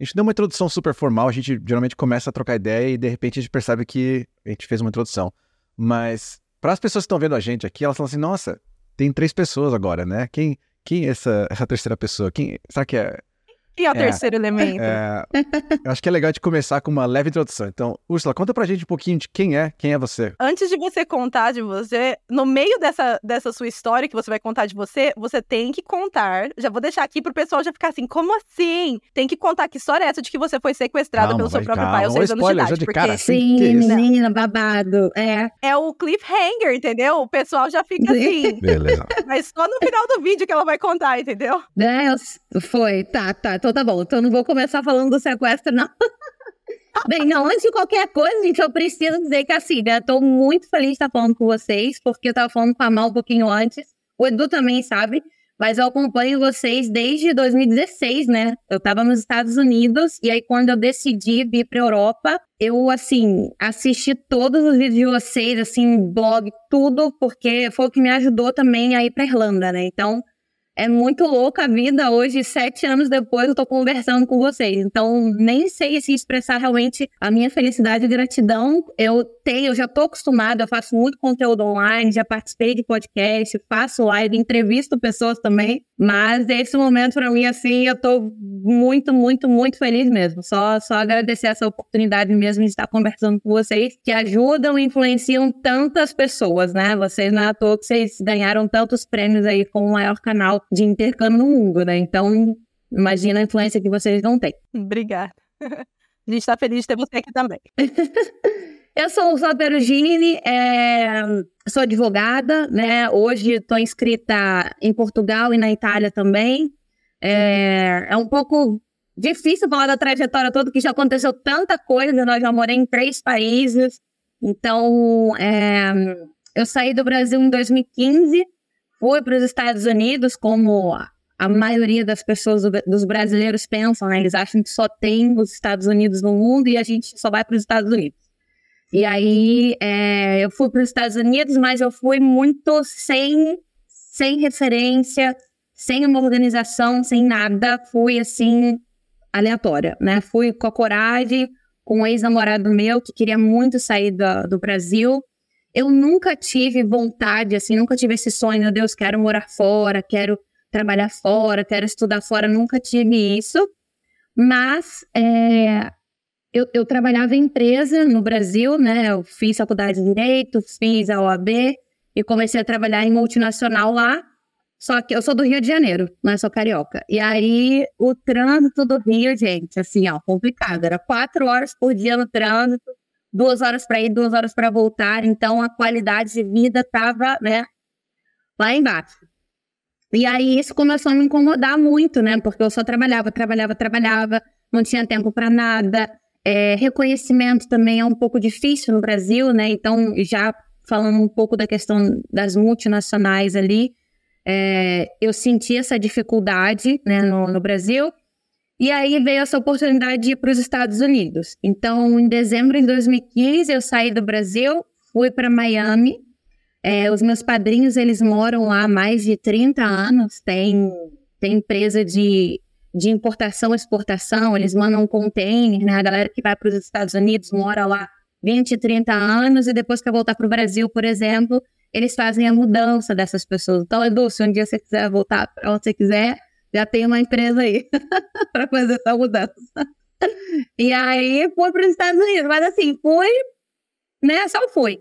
A gente deu uma introdução super formal, a gente geralmente começa a trocar ideia e de repente a gente percebe que a gente fez uma introdução. Mas para as pessoas que estão vendo a gente aqui, elas falam assim: nossa, tem três pessoas agora, né? Quem, quem é essa, essa terceira pessoa? Quem, será que é e é o terceiro elemento? É, eu acho que é legal de começar com uma leve introdução. Então, Úrsula, conta pra gente um pouquinho de quem é, quem é você. Antes de você contar de você, no meio dessa, dessa sua história que você vai contar de você, você tem que contar. Já vou deixar aqui pro pessoal já ficar assim, como assim? Tem que contar que história é essa de que você foi sequestrada pelo seu próprio calma, pai aos seis anos de idade. Já de cara, porque... Sim, é menina, babado. É. É o cliffhanger, entendeu? O pessoal já fica assim. Beleza. Mas só no final do vídeo que ela vai contar, entendeu? É, foi. Tá, tá. Então tá bom. Então não vou começar falando do sequestro, não. Bem, não, antes de qualquer coisa, gente, eu preciso dizer que assim, né? Tô muito feliz de estar falando com vocês, porque eu tava falando com a Mal um pouquinho antes. O Edu também sabe, mas eu acompanho vocês desde 2016, né? Eu tava nos Estados Unidos, e aí quando eu decidi vir pra Europa, eu, assim, assisti todos os vídeos de vocês, assim, blog, tudo, porque foi o que me ajudou também a ir pra Irlanda, né? Então, é muito louca a vida. Hoje, sete anos depois, eu tô conversando com vocês. Então, nem sei se expressar realmente a minha felicidade e gratidão. Eu tenho, eu já tô acostumada, eu faço muito conteúdo online, já participei de podcast, faço live, entrevisto pessoas também. Mas esse momento, para mim, assim, eu tô muito, muito, muito feliz mesmo. Só, só agradecer essa oportunidade mesmo de estar conversando com vocês, que ajudam e influenciam tantas pessoas, né? Vocês não é à toa que vocês ganharam tantos prêmios aí com o maior canal de intercâmbio no mundo, né? Então, imagina a influência que vocês não têm. Obrigada. A gente está feliz de ter você aqui também. Eu sou o Perugini, é, sou advogada, né? Hoje estou inscrita em Portugal e na Itália também. É, é, um pouco difícil falar da trajetória toda, que já aconteceu tanta coisa, nós já morei em três países. Então, é, eu saí do Brasil em 2015 Fui para os Estados Unidos, como a maioria das pessoas, dos brasileiros pensam, né? Eles acham que só tem os Estados Unidos no mundo e a gente só vai para os Estados Unidos. E aí é, eu fui para os Estados Unidos, mas eu fui muito sem, sem referência, sem uma organização, sem nada. Fui assim, aleatória, né? Fui com a coragem, com um ex-namorado meu que queria muito sair do, do Brasil eu nunca tive vontade, assim, nunca tive esse sonho, meu Deus, quero morar fora, quero trabalhar fora, quero estudar fora, nunca tive isso. Mas é, eu, eu, trabalhava em empresa no Brasil, né? Eu fiz faculdade de Direito, fiz a OAB e comecei a trabalhar em multinacional lá. Só que eu sou do Rio de Janeiro, não é só carioca. E aí, o trânsito do Rio, gente, assim, ó, complicado. Era quatro horas por dia no trânsito duas horas para ir, duas horas para voltar. Então a qualidade de vida estava, né, lá embaixo. E aí isso começou a me incomodar muito, né? Porque eu só trabalhava, trabalhava, trabalhava, não tinha tempo para nada. É, reconhecimento também é um pouco difícil no Brasil, né? Então, já falando um pouco da questão das multinacionais ali, é, eu senti essa dificuldade né, no, no Brasil. E aí veio essa oportunidade de ir para os Estados Unidos. Então, em dezembro de 2015, eu saí do Brasil, fui para Miami. É, os meus padrinhos, eles moram lá há mais de 30 anos, tem, tem empresa de, de importação e exportação, eles mandam container, né? A galera que vai para os Estados Unidos mora lá 20, 30 anos e depois que voltar para o Brasil, por exemplo, eles fazem a mudança dessas pessoas. Então, Edu, se um dia você quiser voltar para onde você quiser, já tem uma empresa aí para fazer essa mudança. E aí fui para os Estados Unidos, mas assim, fui, né? Só fui.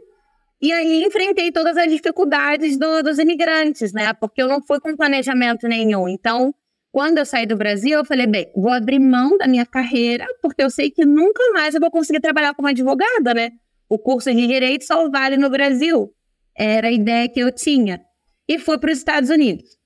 E aí enfrentei todas as dificuldades do, dos imigrantes, né? Porque eu não fui com planejamento nenhum. Então, quando eu saí do Brasil, eu falei, bem, vou abrir mão da minha carreira, porque eu sei que nunca mais eu vou conseguir trabalhar como advogada, né? O curso de direito só vale no Brasil. Era a ideia que eu tinha. E fui para os Estados Unidos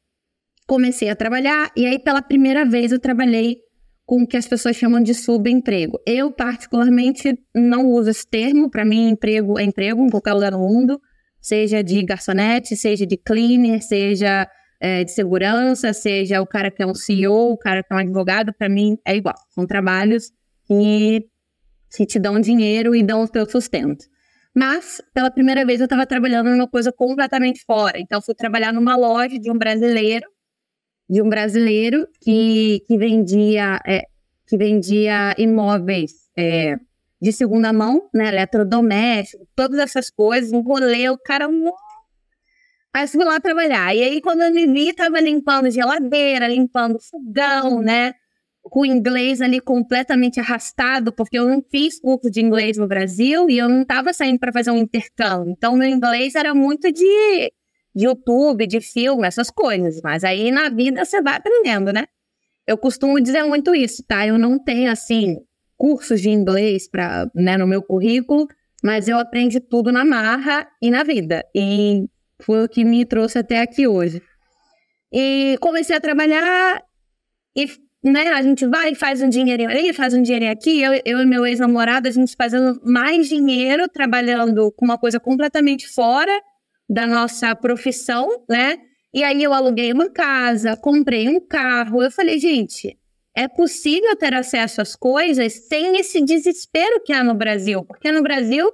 comecei a trabalhar e aí pela primeira vez eu trabalhei com o que as pessoas chamam de subemprego. Eu particularmente não uso esse termo, para mim emprego é emprego em qualquer lugar no mundo, seja de garçonete, seja de cleaner, seja é, de segurança, seja o cara que é um CEO, o cara que é um advogado, para mim é igual. São trabalhos que, que te dão dinheiro e dão o teu sustento. Mas, pela primeira vez, eu estava trabalhando numa coisa completamente fora. Então, fui trabalhar numa loja de um brasileiro de um brasileiro que, que vendia é, que vendia imóveis é, de segunda mão, né? Eletrodoméstico, todas essas coisas, um rolê, o cara. Aí fui lá trabalhar. E aí, quando eu me vi, tava limpando geladeira, limpando fogão, né? Com o inglês ali completamente arrastado, porque eu não fiz curso de inglês no Brasil e eu não estava saindo para fazer um intercâmbio. Então, meu inglês era muito de, de YouTube, de filme, essas coisas. Mas aí na vida você vai aprendendo, né? Eu costumo dizer muito isso, tá? Eu não tenho, assim, cursos de inglês pra, né, no meu currículo, mas eu aprendi tudo na marra e na vida. E foi o que me trouxe até aqui hoje. E comecei a trabalhar e né, a gente vai e faz um dinheirinho ali, faz um dinheirinho aqui. Eu, eu e meu ex-namorado, a gente fazendo mais dinheiro, trabalhando com uma coisa completamente fora da nossa profissão, né? E aí eu aluguei uma casa, comprei um carro. Eu falei, gente, é possível ter acesso às coisas sem esse desespero que há no Brasil. Porque no Brasil,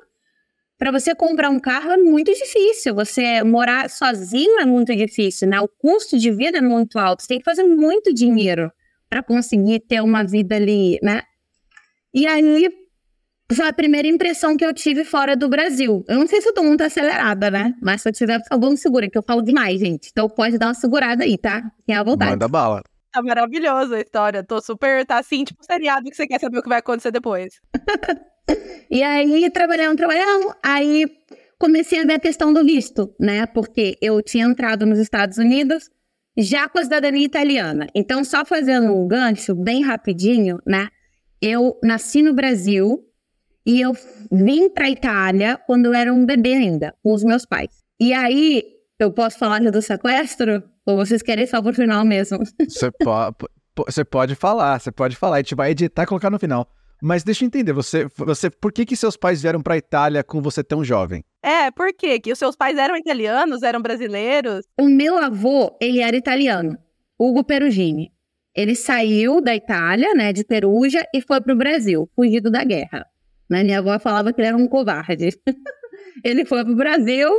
para você comprar um carro é muito difícil. Você morar sozinho é muito difícil, né? O custo de vida é muito alto. Você tem que fazer muito dinheiro para conseguir ter uma vida ali, né? E aí foi a primeira impressão que eu tive fora do Brasil. Eu não sei se eu tô muito acelerada, né? Mas se eu tiver, por favor, me segura, que eu falo demais, gente. Então pode dar uma segurada aí, tá? Tem a vontade. Manda bala. Tá maravilhosa a história. Tô super, tá assim, tipo seriado que você quer saber o que vai acontecer depois. e aí, trabalhando, trabalhando, aí comecei a ver a questão do visto, né? Porque eu tinha entrado nos Estados Unidos já com a cidadania italiana. Então, só fazendo um gancho bem rapidinho, né? Eu nasci no Brasil, e eu vim para Itália quando eu era um bebê ainda, com os meus pais. E aí, eu posso falar do sequestro? Ou vocês querem só pro final mesmo? Você pode, você pode falar, você pode falar. A gente vai editar e colocar no final. Mas deixa eu entender, você, você, por que que seus pais vieram para Itália com você tão jovem? É, por quê? Que os seus pais eram italianos, eram brasileiros? O meu avô, ele era italiano, Hugo Perugini. Ele saiu da Itália, né, de Perugia, e foi pro Brasil, fugido da guerra. Né? Minha avó falava que ele era um covarde. ele foi para o Brasil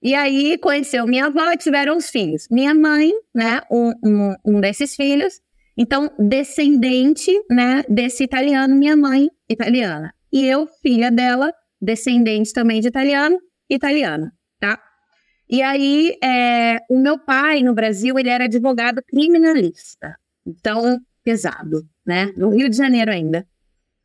e aí conheceu minha avó e tiveram os filhos. Minha mãe, né, um, um, um, desses filhos. Então, descendente, né, desse italiano, minha mãe, italiana. E eu, filha dela, descendente também de italiano, italiana, tá? E aí, é, o meu pai, no Brasil, ele era advogado criminalista. Então, pesado, né? No Rio de Janeiro ainda.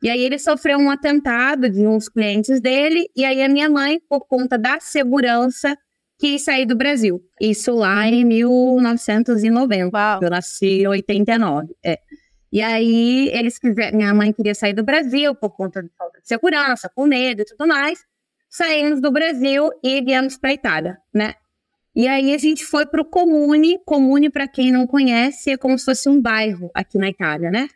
E aí ele sofreu um atentado de uns clientes dele, e aí a minha mãe, por conta da segurança, quis sair do Brasil. Isso lá em 1990. Uau. Eu nasci em 89. É. E aí eles quiseram, minha mãe queria sair do Brasil por conta de falta de segurança, com medo e tudo mais. Saímos do Brasil e viemos para a Itália, né? E aí a gente foi para o Comune. Comune, para quem não conhece, é como se fosse um bairro aqui na Itália, né?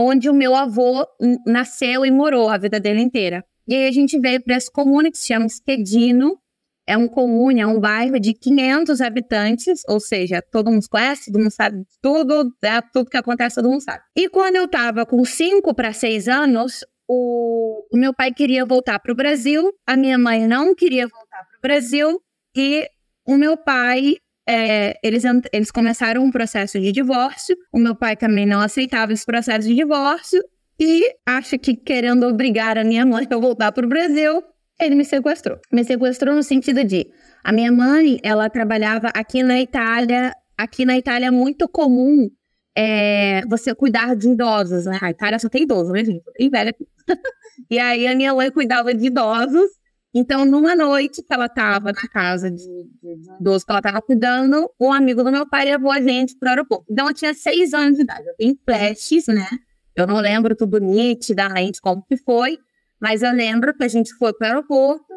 onde o meu avô nasceu e morou a vida dele inteira. E aí a gente veio para esse comune que se chama Schedino. É um comune, é um bairro de 500 habitantes, ou seja, todo mundo conhece, todo mundo sabe tudo, é, tudo que acontece, todo mundo sabe. E quando eu estava com 5 para 6 anos, o, o meu pai queria voltar para o Brasil, a minha mãe não queria voltar para o Brasil, e o meu pai é, eles, eles começaram um processo de divórcio. O meu pai também não aceitava esse processo de divórcio. E acho que querendo obrigar a minha mãe a voltar para o Brasil, ele me sequestrou. Me sequestrou no sentido de a minha mãe, ela trabalhava aqui na Itália. Aqui na Itália é muito comum é, você cuidar de idosos, né? A Itália só tem idoso, né, gente? Tem velha. e aí a minha mãe cuidava de idosos então, numa noite que ela estava na casa de, de, de idoso que ela estava cuidando, um amigo do meu pai levou a gente para o aeroporto. Então, eu tinha seis anos de idade. Eu tenho flashes, né? Eu não lembro tudo nitidamente como que foi, mas eu lembro que a gente foi para o aeroporto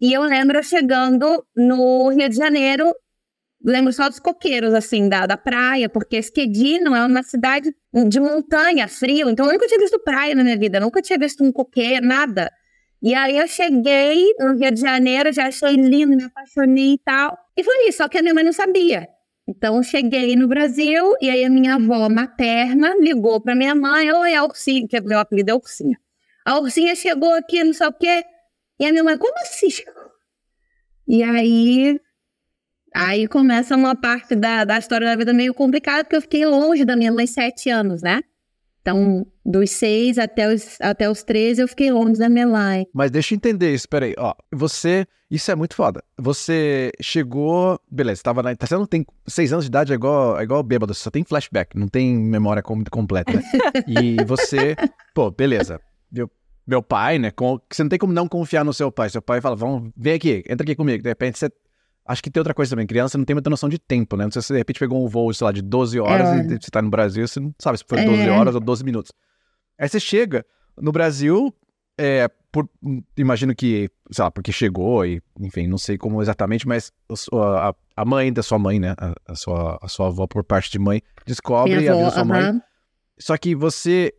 e eu lembro chegando no Rio de Janeiro, lembro só dos coqueiros, assim, da, da praia, porque Esquedino é uma cidade de montanha, frio, então eu nunca tinha visto praia na minha vida, nunca tinha visto um coqueiro, nada. E aí eu cheguei no Rio de Janeiro, já achei lindo, me apaixonei e tal. E foi isso, só que a minha mãe não sabia. Então eu cheguei no Brasil e aí a minha avó materna ligou para minha mãe, oi, a Ursinha, que meu apelido é Ursinha. A Ursinha chegou aqui, não sei o quê. E a minha mãe, como assim? E aí, aí começa uma parte da, da história da vida meio complicada, porque eu fiquei longe da minha mãe sete anos, né? Então, dos seis até os, até os 13, eu fiquei longe da minha mãe. Mas deixa eu entender isso, peraí. Ó, você. Isso é muito foda. Você chegou. Beleza, tava na. Você não tem. Seis anos de idade é igual, é igual bêbado, você só tem flashback, não tem memória completa, né? e você. Pô, beleza. Meu, meu pai, né? Com, você não tem como não confiar no seu pai. Seu pai fala, vamos, vem aqui, entra aqui comigo. De repente você Acho que tem outra coisa também. Criança não tem muita noção de tempo, né? Não sei se você de repente pegou um voo, sei lá, de 12 horas é. e você tá no Brasil, você não sabe se foi 12 é. horas ou 12 minutos. Aí você chega no Brasil, é, por, imagino que, sei lá, porque chegou e, enfim, não sei como exatamente, mas a, a mãe da sua mãe, né? A, a, sua, a sua avó, por parte de mãe, descobre Minha e avisa sua uh -huh. mãe. Só que você.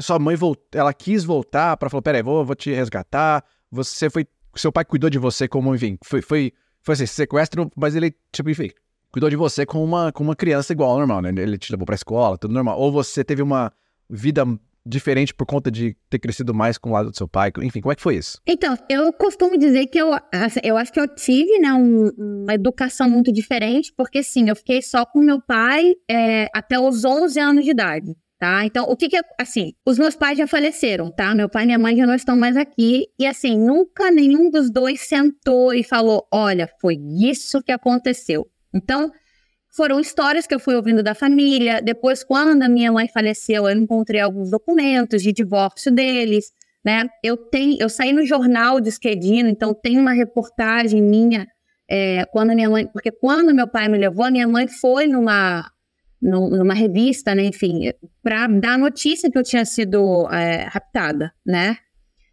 Sua mãe volt, ela quis voltar para falar: peraí, vou, vou te resgatar. Você foi. Seu pai cuidou de você como, enfim, foi, foi foi assim, sequestro, mas ele, tipo, enfim, cuidou de você como uma, como uma criança igual normal, né? Ele te levou pra escola, tudo normal. Ou você teve uma vida diferente por conta de ter crescido mais com o lado do seu pai? Enfim, como é que foi isso? Então, eu costumo dizer que eu, assim, eu acho que eu tive, né, um, uma educação muito diferente, porque sim, eu fiquei só com meu pai é, até os 11 anos de idade tá? Então, o que que, assim, os meus pais já faleceram, tá? Meu pai e minha mãe já não estão mais aqui, e assim, nunca nenhum dos dois sentou e falou, olha, foi isso que aconteceu. Então, foram histórias que eu fui ouvindo da família, depois, quando a minha mãe faleceu, eu encontrei alguns documentos de divórcio deles, né? Eu tenho, eu saí no jornal de Esquedino, então tem uma reportagem minha, é, quando a minha mãe, porque quando meu pai me levou, a minha mãe foi numa numa revista, né, enfim, para dar a notícia que eu tinha sido é, raptada, né?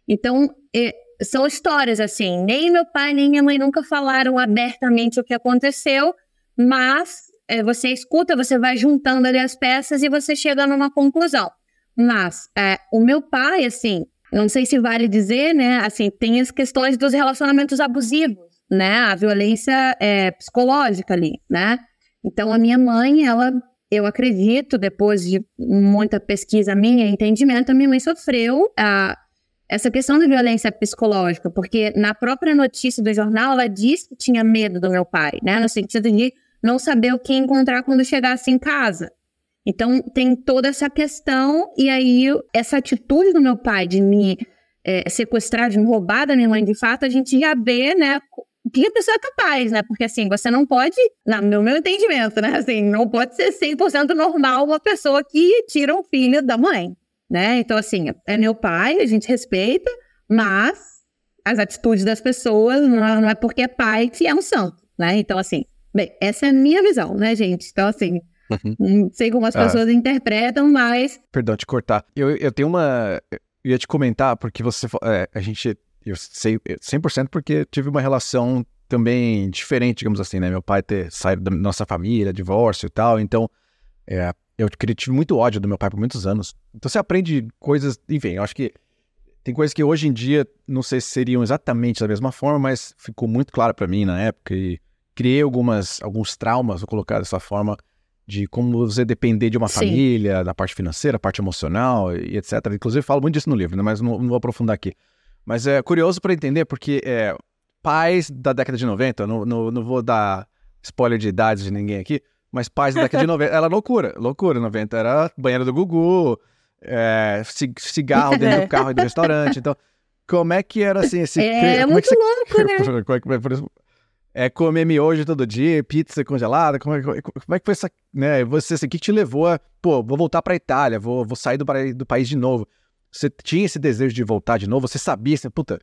Então, é, são histórias assim, nem meu pai nem minha mãe nunca falaram abertamente o que aconteceu, mas é, você escuta, você vai juntando ali as peças e você chega numa conclusão. Mas é, o meu pai, assim, não sei se vale dizer, né, assim, tem as questões dos relacionamentos abusivos, né, a violência é, psicológica ali, né? Então, a minha mãe, ela eu acredito, depois de muita pesquisa minha, entendimento, a minha mãe sofreu a, essa questão da violência psicológica, porque na própria notícia do jornal ela disse que tinha medo do meu pai, né? No sentido de não saber o que encontrar quando chegasse em casa. Então tem toda essa questão, e aí essa atitude do meu pai de me é, sequestrar, de me roubar da minha mãe, de fato, a gente já vê, né, que a pessoa é capaz, né? Porque assim, você não pode, no meu entendimento, né? Assim, não pode ser 100% normal uma pessoa que tira um filho da mãe, né? Então, assim, é meu pai, a gente respeita, mas as atitudes das pessoas não é porque é pai que é um santo, né? Então, assim, bem, essa é a minha visão, né, gente? Então, assim, uhum. não sei como as ah. pessoas interpretam, mas. Perdão te cortar. Eu, eu tenho uma. Eu ia te comentar, porque você. É, a gente eu sei 100% porque tive uma relação também diferente, digamos assim, né? Meu pai ter saído da nossa família, divórcio e tal, então é, eu tive muito ódio do meu pai por muitos anos. Então você aprende coisas, enfim, eu acho que tem coisas que hoje em dia não sei se seriam exatamente da mesma forma, mas ficou muito claro para mim na época e criei algumas alguns traumas, vou colocar dessa forma, de como você depender de uma Sim. família, da parte financeira, parte emocional e etc. Inclusive falo muito disso no livro, né? mas não, não vou aprofundar aqui. Mas é curioso para entender, porque é, pais da década de 90, não, não, não vou dar spoiler de idades de ninguém aqui, mas pais da década de 90, era loucura, loucura. 90 era banheiro do Gugu, é, cigarro dentro do carro e do restaurante. Então, como é que era assim esse. É, é muito é louco, né? é que, por exemplo, é comer miojo todo dia, pizza congelada, como é, como é que foi essa, né, você, assim, o que te levou a, pô, vou voltar pra Itália, vou, vou sair do, do país de novo, você tinha esse desejo de voltar de novo? Você sabia assim, puta,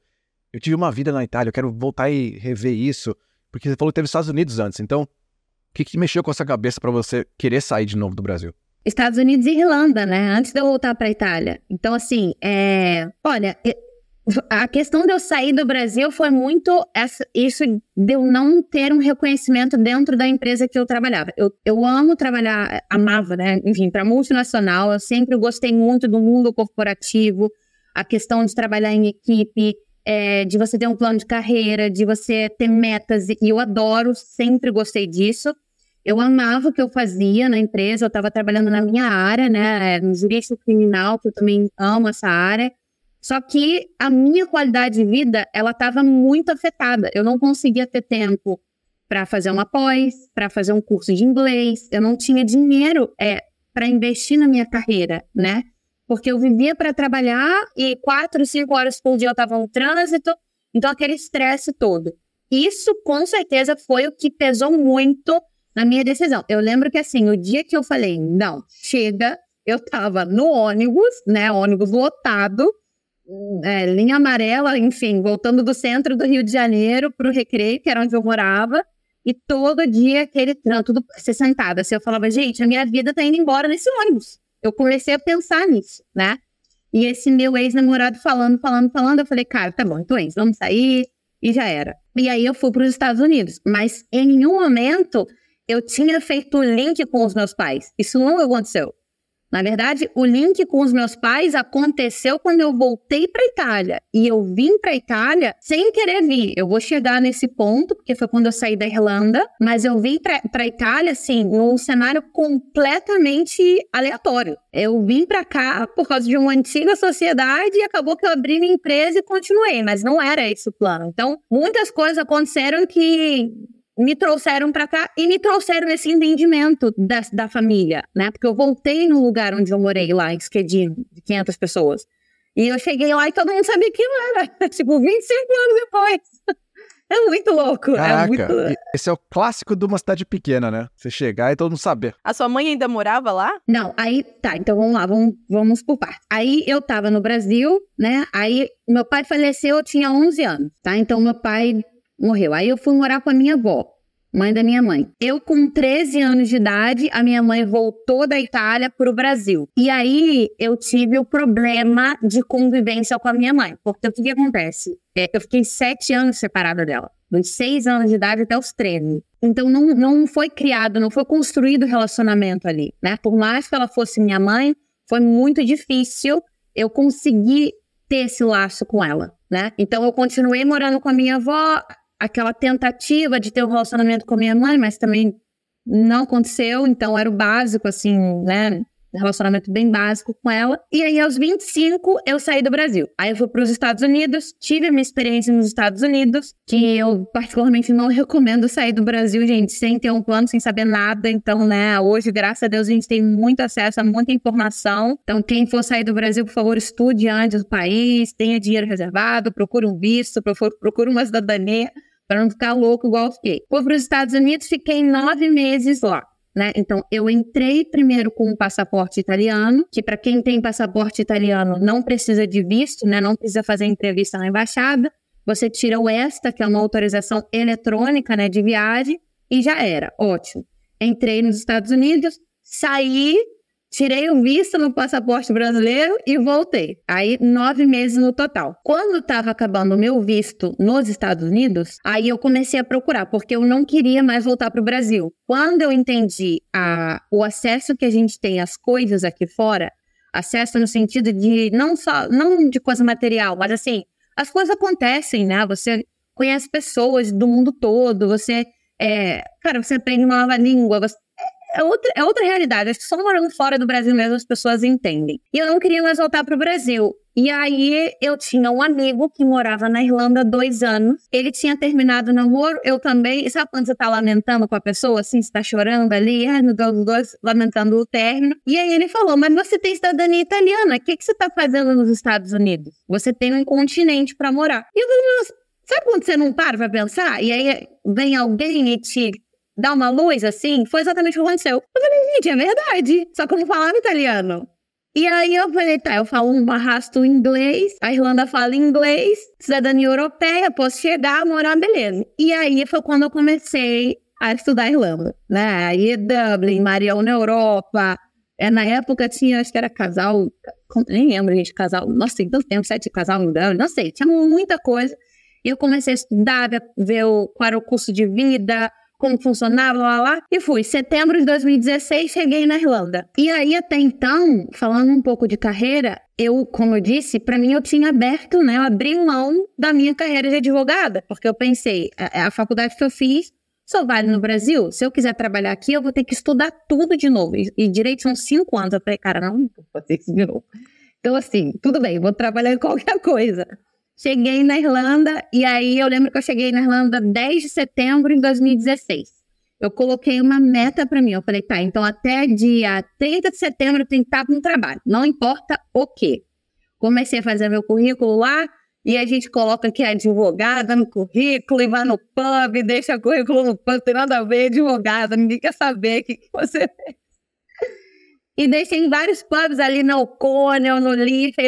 eu tive uma vida na Itália, eu quero voltar e rever isso. Porque você falou que teve Estados Unidos antes. Então, o que, que mexeu com essa cabeça para você querer sair de novo do Brasil? Estados Unidos e Irlanda, né? Antes de eu voltar para Itália. Então, assim, é... olha, a questão de eu sair do Brasil foi muito essa, isso de eu não ter um reconhecimento dentro da empresa que eu trabalhava. Eu, eu amo trabalhar, amava, né? Enfim, para multinacional, eu sempre gostei muito do mundo corporativo, a questão de trabalhar em equipe, é, de você ter um plano de carreira, de você ter metas, e eu adoro, sempre gostei disso. Eu amava o que eu fazia na empresa, eu estava trabalhando na minha área, né? No jurídico criminal, que eu também amo essa área. Só que a minha qualidade de vida, ela estava muito afetada. Eu não conseguia ter tempo para fazer uma pós, para fazer um curso de inglês. Eu não tinha dinheiro é, para investir na minha carreira, né? porque eu vivia para trabalhar e quatro, cinco horas por dia eu estava no trânsito, então aquele estresse todo. Isso, com certeza, foi o que pesou muito na minha decisão. Eu lembro que, assim, o dia que eu falei, não, chega, eu tava no ônibus, né, ônibus lotado, é, linha amarela, enfim, voltando do centro do Rio de Janeiro para o Recreio, que era onde eu morava, e todo dia aquele trânsito, tudo ser sentada. Assim, eu falava, gente, a minha vida tá indo embora nesse ônibus. Eu comecei a pensar nisso, né? E esse meu ex-namorado falando, falando, falando, eu falei, cara, tá bom, então é isso, vamos sair, e já era. E aí eu fui para os Estados Unidos, mas em nenhum momento eu tinha feito link com os meus pais. Isso não aconteceu. Na verdade, o link com os meus pais aconteceu quando eu voltei para Itália. E eu vim para Itália sem querer vir. Eu vou chegar nesse ponto, porque foi quando eu saí da Irlanda, mas eu vim para Itália, assim, num cenário completamente aleatório. Eu vim para cá por causa de uma antiga sociedade e acabou que eu abri minha empresa e continuei, mas não era esse o plano. Então, muitas coisas aconteceram que me trouxeram para cá e me trouxeram esse entendimento da, da família, né? Porque eu voltei no lugar onde eu morei lá, em Skedin, de 500 pessoas. E eu cheguei lá e todo mundo sabia que eu era. tipo, 25 anos depois. É muito louco. É Caraca, é muito... esse é o clássico de uma cidade pequena, né? Você chegar e todo mundo saber. A sua mãe ainda morava lá? Não, aí tá, então vamos lá, vamos, vamos por parte. Aí eu tava no Brasil, né? Aí meu pai faleceu, eu tinha 11 anos, tá? Então meu pai morreu. Aí eu fui morar com a minha avó, mãe da minha mãe. Eu, com 13 anos de idade, a minha mãe voltou da Itália para o Brasil. E aí eu tive o problema de convivência com a minha mãe. Porque o que, que acontece? É, eu fiquei sete anos separada dela. Dos seis anos de idade até os 13. Então não, não foi criado, não foi construído relacionamento ali, né? Por mais que ela fosse minha mãe, foi muito difícil eu conseguir ter esse laço com ela, né? Então eu continuei morando com a minha avó, aquela tentativa de ter um relacionamento com minha mãe, mas também não aconteceu, então era o básico, assim, né? Relacionamento bem básico com ela. E aí, aos 25, eu saí do Brasil. Aí eu fui para os Estados Unidos, tive a minha experiência nos Estados Unidos, que eu particularmente não recomendo sair do Brasil, gente, sem ter um plano, sem saber nada. Então, né, hoje, graças a Deus, a gente tem muito acesso a muita informação. Então, quem for sair do Brasil, por favor, estude antes o país, tenha dinheiro reservado, procure um visto, procure uma cidadania para não ficar louco igual eu fiquei. Fui para os Estados Unidos, fiquei nove meses lá. Né? Então, eu entrei primeiro com o passaporte italiano, que para quem tem passaporte italiano não precisa de visto, né? não precisa fazer entrevista na embaixada. Você tira o ESTA, que é uma autorização eletrônica né, de viagem, e já era. Ótimo. Entrei nos Estados Unidos, saí Tirei o visto no passaporte brasileiro e voltei. Aí, nove meses no total. Quando estava acabando o meu visto nos Estados Unidos, aí eu comecei a procurar, porque eu não queria mais voltar para o Brasil. Quando eu entendi a, o acesso que a gente tem às coisas aqui fora, acesso no sentido de não só, não de coisa material, mas assim, as coisas acontecem, né? Você conhece pessoas do mundo todo, você é, cara, você aprende uma nova língua, você, é outra, é outra realidade. Acho que só morando fora do Brasil mesmo as pessoas entendem. E eu não queria mais voltar para o Brasil. E aí eu tinha um amigo que morava na Irlanda há dois anos. Ele tinha terminado o namoro, eu também. E sabe quando você tá lamentando com a pessoa, assim, você tá chorando ali, ai meu Deus, dois lamentando o término. E aí ele falou: Mas você tem cidadania italiana, o que, que você tá fazendo nos Estados Unidos? Você tem um continente para morar. E eu falei, sabe quando você não para pra pensar? E aí vem alguém e te dar uma luz assim, foi exatamente o que aconteceu. Eu falei, gente, é verdade. Só não falava italiano. E aí eu falei, tá, eu falo um arrasto inglês, a Irlanda fala inglês, cidadania europeia, posso chegar, morar, beleza. E aí foi quando eu comecei a estudar Irlanda, né? Aí Dublin, Mariel na Europa. É, na época tinha, acho que era casal, nem lembro, gente, casal, nossa, tem tanto tempo, sete casal em Dublin, não sei, tinha muita coisa. E eu comecei a estudar, ver o, qual era o curso de vida, como funcionava, lá, lá, e fui. Setembro de 2016, cheguei na Irlanda. E aí, até então, falando um pouco de carreira, eu, como eu disse, para mim eu tinha aberto, né, eu abri mão da minha carreira de advogada, porque eu pensei, a, a faculdade que eu fiz só vale no Brasil. Se eu quiser trabalhar aqui, eu vou ter que estudar tudo de novo. E, e direito são cinco anos. Eu falei, cara, não vou fazer isso de novo. Então, assim, tudo bem, vou trabalhar em qualquer coisa. Cheguei na Irlanda e aí eu lembro que eu cheguei na Irlanda 10 de setembro de 2016. eu coloquei uma meta para mim. Eu falei, tá, então até dia 30 de setembro eu tenho que estar no trabalho, não importa o quê. Comecei a fazer meu currículo lá, e a gente coloca que é advogada no currículo e vai no pub, deixa o currículo no pub, tem nada a ver, advogada, ninguém quer saber o que, você fez. E deixei em vários pubs ali no O'Connell, no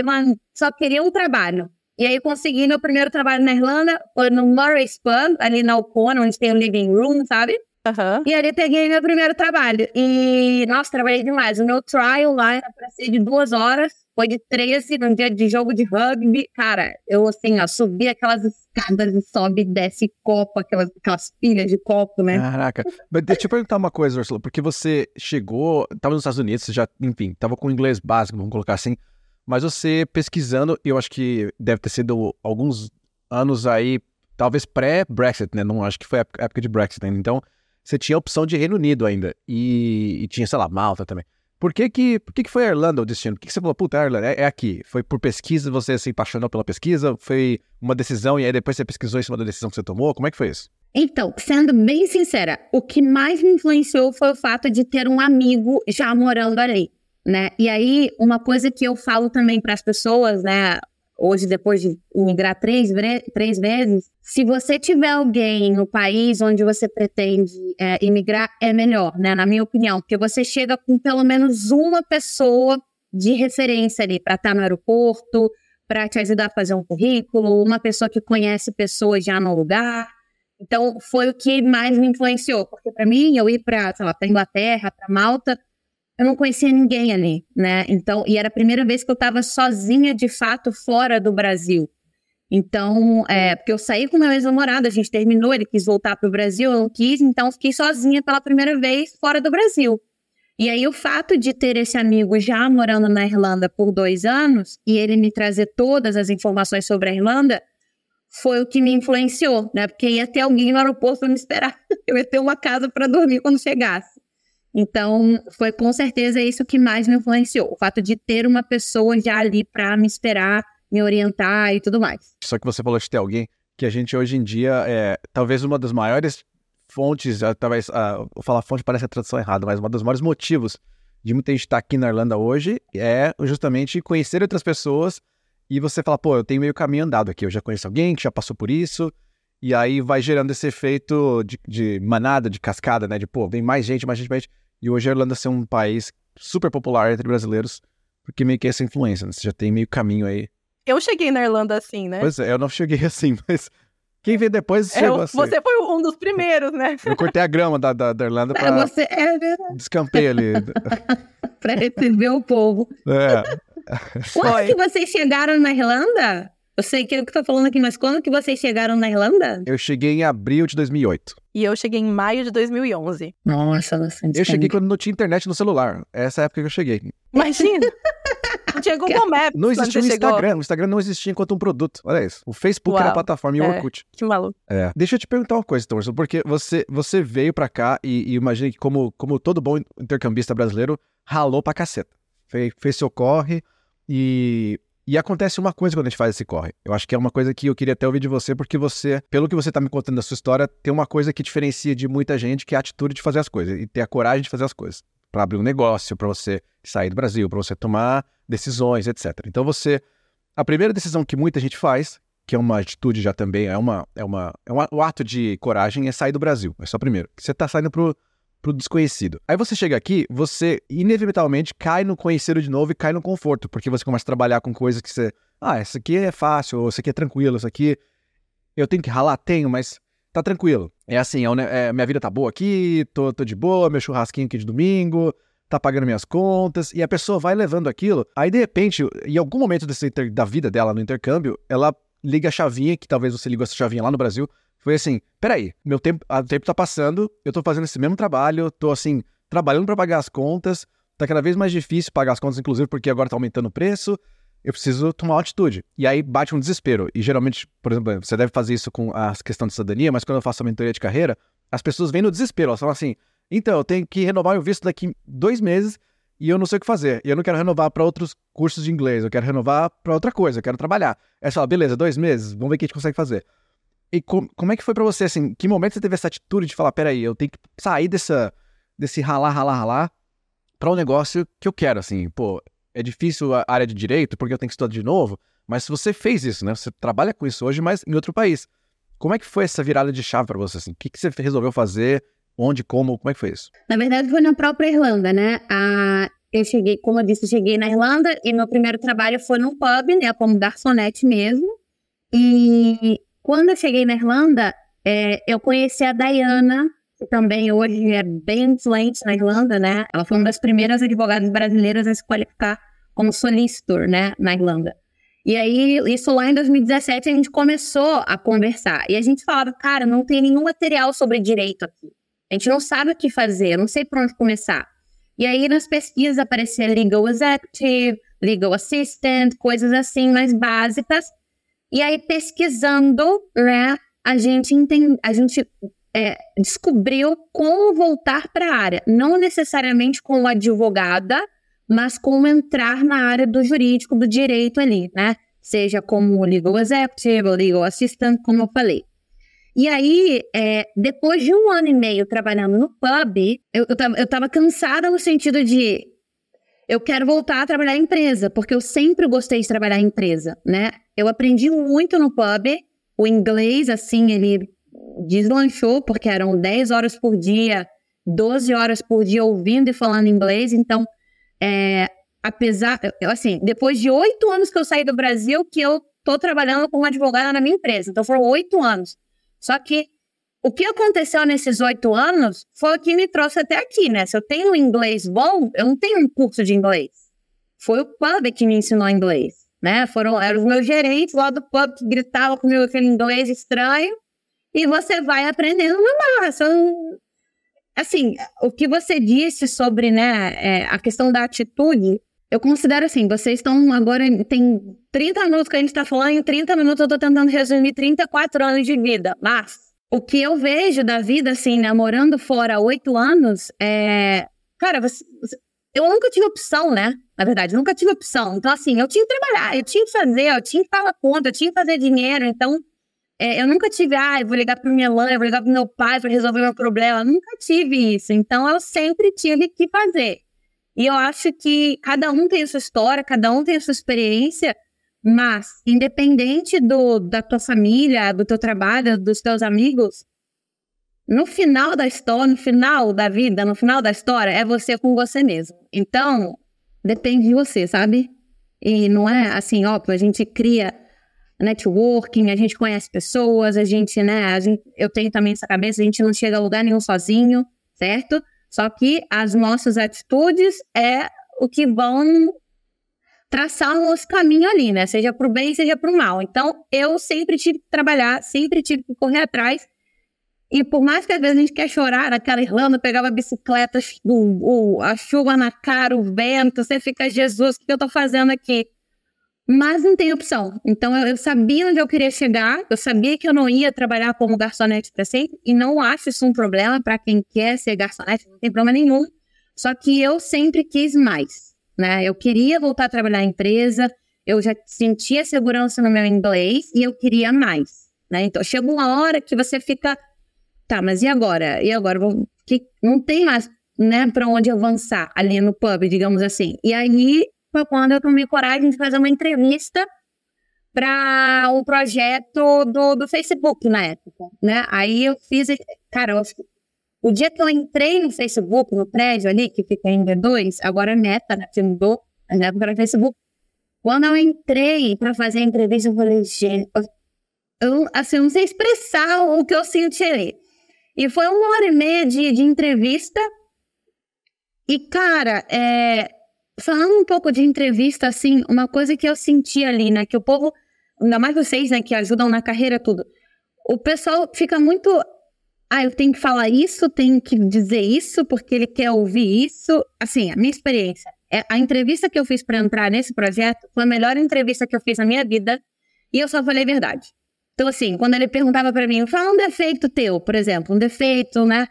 mano, só queria um trabalho. E aí consegui meu primeiro trabalho na Irlanda, foi no Murray's Pub, ali na O'Connell, onde tem o living room, sabe? Aham. E ali peguei meu primeiro trabalho. E, nossa, trabalhei demais. O meu trial lá era pra ser de duas horas. Foi de 13 num dia de jogo de rugby. Cara, eu assim, ó, subi aquelas escadas e sobe e desce copo, aquelas, aquelas pilhas de copo, né? Caraca. Mas deixa eu perguntar uma coisa, Ursula, porque você chegou, estava nos Estados Unidos, você já, enfim, estava com inglês básico, vamos colocar assim, mas você pesquisando, eu acho que deve ter sido alguns anos aí, talvez pré-Brexit, né? Não acho que foi época, época de Brexit ainda. Então, você tinha a opção de Reino Unido ainda. E, e tinha, sei lá, Malta também. Por que que, por que, que foi a Irlanda o destino? Por que, que você falou, puta, a Irlanda, é, é aqui? Foi por pesquisa, você se apaixonou pela pesquisa? Foi uma decisão e aí depois você pesquisou em cima da decisão que você tomou? Como é que foi isso? Então, sendo bem sincera, o que mais me influenciou foi o fato de ter um amigo já morando ali, né? E aí, uma coisa que eu falo também para as pessoas, né? Hoje, depois de migrar três, três vezes, se você tiver alguém no país onde você pretende é, imigrar, é melhor, né? Na minha opinião, porque você chega com pelo menos uma pessoa de referência ali para estar no aeroporto, para te ajudar a fazer um currículo, uma pessoa que conhece pessoas já no lugar. Então, foi o que mais me influenciou, porque para mim, eu ir para, sei lá, para Inglaterra, para Malta, eu não conhecia ninguém ali, né? Então, e era a primeira vez que eu estava sozinha, de fato, fora do Brasil. Então, é, porque eu saí com meu ex-namorado, a gente terminou, ele quis voltar para o Brasil, eu não quis, então fiquei sozinha pela primeira vez fora do Brasil. E aí, o fato de ter esse amigo já morando na Irlanda por dois anos e ele me trazer todas as informações sobre a Irlanda foi o que me influenciou, né? Porque ia ter alguém no aeroporto para me esperar. Eu ia ter uma casa para dormir quando chegasse. Então, foi com certeza isso que mais me influenciou. O fato de ter uma pessoa já ali para me esperar, me orientar e tudo mais. Só que você falou de ter alguém que a gente hoje em dia é talvez uma das maiores fontes, ah, talvez, vou falar fonte parece a tradução errada, mas uma dos maiores motivos de muita gente estar aqui na Irlanda hoje é justamente conhecer outras pessoas e você fala, pô, eu tenho meio caminho andado aqui, eu já conheço alguém que já passou por isso, e aí vai gerando esse efeito de, de manada, de cascada, né? De, pô, vem mais gente, mais gente, mais gente. E hoje a Irlanda ser um país super popular entre brasileiros, porque meio que é essa influência, né? Você já tem meio caminho aí. Eu cheguei na Irlanda assim, né? Pois é, eu não cheguei assim, mas quem veio depois É, chegou eu- assim. você foi um dos primeiros, né? Eu cortei a grama da, da, da Irlanda É, pra você é verdade, descampei ali. para receber o povo. É. Quando que vocês chegaram na Irlanda? Eu sei que é o que eu tô falando aqui, mas quando que vocês chegaram na Irlanda? Eu cheguei em abril de 2008. E eu cheguei em maio de 2011. Nossa, bastante Eu cheguei tempo. quando não tinha internet no celular. Essa é a época que eu cheguei. Imagina! Não tinha Google Maps Não existia o você chegou. Instagram. O Instagram não existia enquanto um produto. Olha isso. O Facebook era a Uau. plataforma e o É. Orkut. Que maluco. É. Deixa eu te perguntar uma coisa, então, Ursula, porque você, você veio pra cá e, e imagina que, como, como todo bom intercambista brasileiro, ralou pra caceta. Fez, fez seu corre e, e acontece uma coisa quando a gente faz esse corre. Eu acho que é uma coisa que eu queria até ouvir de você, porque você, pelo que você tá me contando da sua história, tem uma coisa que diferencia de muita gente, que é a atitude de fazer as coisas e ter a coragem de fazer as coisas. Pra abrir um negócio, pra você sair do Brasil, pra você tomar decisões, etc. Então você. A primeira decisão que muita gente faz, que é uma atitude já também, é uma. É uma é o ato de coragem é sair do Brasil. É só primeiro. Você tá saindo pro, pro desconhecido. Aí você chega aqui, você inevitavelmente cai no conhecido de novo e cai no conforto, porque você começa a trabalhar com coisas que você. Ah, isso aqui é fácil, ou isso aqui é tranquilo, isso aqui. Eu tenho que ralar? Tenho, mas tá tranquilo. É assim, é, é, minha vida tá boa aqui, tô, tô de boa, meu churrasquinho aqui de domingo, tá pagando minhas contas, e a pessoa vai levando aquilo. Aí, de repente, em algum momento desse da vida dela no intercâmbio, ela liga a chavinha, que talvez você ligou essa chavinha lá no Brasil, foi assim, peraí, meu tempo, o tempo tá passando, eu tô fazendo esse mesmo trabalho, tô assim, trabalhando pra pagar as contas, tá cada vez mais difícil pagar as contas, inclusive porque agora tá aumentando o preço, eu preciso tomar uma atitude. E aí bate um desespero. E geralmente, por exemplo, você deve fazer isso com a questão de cidadania, mas quando eu faço a mentoria de carreira, as pessoas vêm no desespero, elas falam assim, então, eu tenho que renovar meu visto daqui dois meses e eu não sei o que fazer. E eu não quero renovar para outros cursos de inglês, eu quero renovar para outra coisa, eu quero trabalhar. Você fala, beleza, dois meses, vamos ver o que a gente consegue fazer. E com, como é que foi para você, assim, que momento você teve essa atitude de falar, peraí, eu tenho que sair dessa, desse ralar, ralar, ralar para um negócio que eu quero, assim, pô, é difícil a área de direito porque eu tenho que estudar de novo, mas você fez isso, né, você trabalha com isso hoje, mas em outro país. Como é que foi essa virada de chave para você, assim? O que, que você resolveu fazer? Onde, como, como é que foi isso? Na verdade, foi na própria Irlanda, né? A, eu cheguei, como eu disse, cheguei na Irlanda e meu primeiro trabalho foi num pub, né? Como garçonete mesmo. E quando eu cheguei na Irlanda, é, eu conheci a Diana, que também hoje é bem influente na Irlanda, né? Ela foi uma das primeiras advogadas brasileiras a se qualificar como solicitor, né? Na Irlanda. E aí, isso lá em 2017, a gente começou a conversar. E a gente falava, cara, não tem nenhum material sobre direito aqui. A gente não sabe o que fazer, não sei por onde começar. E aí nas pesquisas aparecia legal executive, legal assistant, coisas assim mais básicas. E aí pesquisando, né, a gente entende, a gente é, descobriu como voltar para a área, não necessariamente como advogada, mas como entrar na área do jurídico, do direito ali, né? Seja como legal executive, legal assistant, como eu falei. E aí, é, depois de um ano e meio trabalhando no pub, eu, eu, eu tava cansada no sentido de eu quero voltar a trabalhar em empresa, porque eu sempre gostei de trabalhar em empresa, né? Eu aprendi muito no pub, o inglês, assim, ele deslanchou, porque eram 10 horas por dia, 12 horas por dia ouvindo e falando inglês, então, é, apesar, assim, depois de oito anos que eu saí do Brasil, que eu tô trabalhando como advogada na minha empresa, então foram oito anos. Só que o que aconteceu nesses oito anos foi o que me trouxe até aqui, né? Se eu tenho um inglês bom, eu não tenho um curso de inglês. Foi o pub que me ensinou inglês, né? Foram, eram os meus gerentes lá do pub que gritavam comigo aquele inglês estranho. E você vai aprendendo na marra. Assim, o que você disse sobre, né, é, a questão da atitude, eu considero assim, vocês estão agora, tem 30 minutos que a gente está falando, em 30 minutos eu estou tentando resumir 34 anos de vida. Mas o que eu vejo da vida, assim, namorando né, fora oito anos, é. Cara, você, você, eu nunca tive opção, né? Na verdade, nunca tive opção. Então, assim, eu tinha que trabalhar, eu tinha que fazer, eu tinha que pagar conta, eu tinha que fazer dinheiro. Então, é, eu nunca tive, ah, eu vou ligar para minha mãe, eu vou ligar para meu pai para resolver meu problema. Eu nunca tive isso. Então, eu sempre tive que fazer. E eu acho que cada um tem a sua história, cada um tem a sua experiência, mas independente do, da tua família, do teu trabalho, dos teus amigos, no final da história, no final da vida, no final da história, é você com você mesmo. Então, depende de você, sabe? E não é assim, ó, a gente cria networking, a gente conhece pessoas, a gente, né, a gente, eu tenho também essa cabeça, a gente não chega a lugar nenhum sozinho, certo? Só que as nossas atitudes é o que vão traçar o nosso caminho ali, né? Seja para o bem, seja para o mal. Então, eu sempre tive que trabalhar, sempre tive que correr atrás. E por mais que às vezes a gente quer chorar, naquela Irlanda, pegava a bicicleta, o, o, a chuva na cara, o vento, você fica, Jesus, o que eu tô fazendo aqui? Mas não tem opção. Então eu, eu, sabia onde eu queria chegar, eu sabia que eu não ia trabalhar como garçonete para sempre, e não acho isso um problema para quem quer ser garçonete, não tem problema nenhum. Só que eu sempre quis mais, né? Eu queria voltar a trabalhar em empresa, eu já sentia segurança no meu inglês e eu queria mais, né? Então chega uma hora que você fica, tá, mas e agora? E agora? Vou, que, não tem mais, né, para onde avançar ali no pub, digamos assim. E aí foi quando eu tomei coragem de fazer uma entrevista para um projeto do, do Facebook na época, né? Aí eu fiz, cara, eu, o dia que eu entrei no Facebook, no prédio ali, que fica em B2, agora é Meta, né? Mudou, na época era Facebook. Quando eu entrei para fazer a entrevista, eu falei, gente, eu, assim, eu não sei expressar o que eu senti ali. E foi uma hora e meia de, de entrevista. E, cara, é, Falando um pouco de entrevista, assim, uma coisa que eu senti ali, né? Que o povo, ainda mais vocês, né, que ajudam na carreira, tudo. O pessoal fica muito. Ah, eu tenho que falar isso, tenho que dizer isso, porque ele quer ouvir isso. Assim, a minha experiência. É, a entrevista que eu fiz para entrar nesse projeto foi a melhor entrevista que eu fiz na minha vida e eu só falei a verdade. Então, assim, quando ele perguntava para mim, fala um defeito teu, por exemplo, um defeito, né?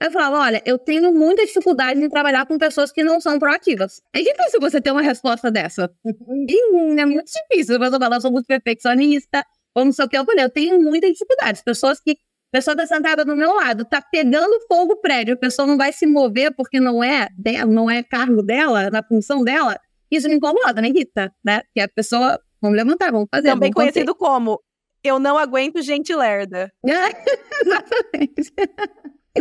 Eu falava, olha, eu tenho muita dificuldade em trabalhar com pessoas que não são proativas. É difícil você ter uma resposta dessa. É muito difícil. Você fala, eu sou muito perfeccionista, ou não sei o que. Eu falei, eu tenho muita dificuldade. Pessoas que. A pessoa está sentada do meu lado, está pegando fogo o prédio, a pessoa não vai se mover porque não é dela, não é cargo dela, na função dela. Isso me incomoda, me irrita, né? Que a pessoa, vamos levantar, vamos fazer. Também vamos conhecido como eu não aguento gente lerda. Exatamente.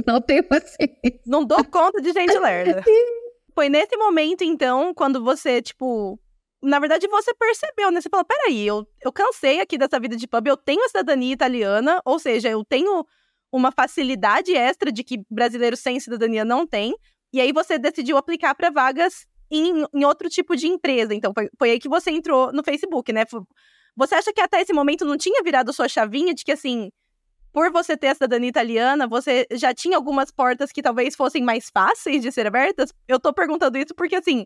Não tenho paciência. Não dou conta de gente lerda. Foi nesse momento, então, quando você, tipo. Na verdade, você percebeu, né? Você falou: peraí, eu, eu cansei aqui dessa vida de pub, eu tenho a cidadania italiana, ou seja, eu tenho uma facilidade extra de que brasileiros sem cidadania não têm. E aí você decidiu aplicar para vagas em, em, outro tipo de empresa. Então, foi, foi aí que você entrou no Facebook, né? Você acha que até esse momento não tinha virado sua chavinha de que, assim, por você ter a cidadania italiana, você já tinha algumas portas que talvez fossem mais fáceis de ser abertas? Eu tô perguntando isso porque, assim,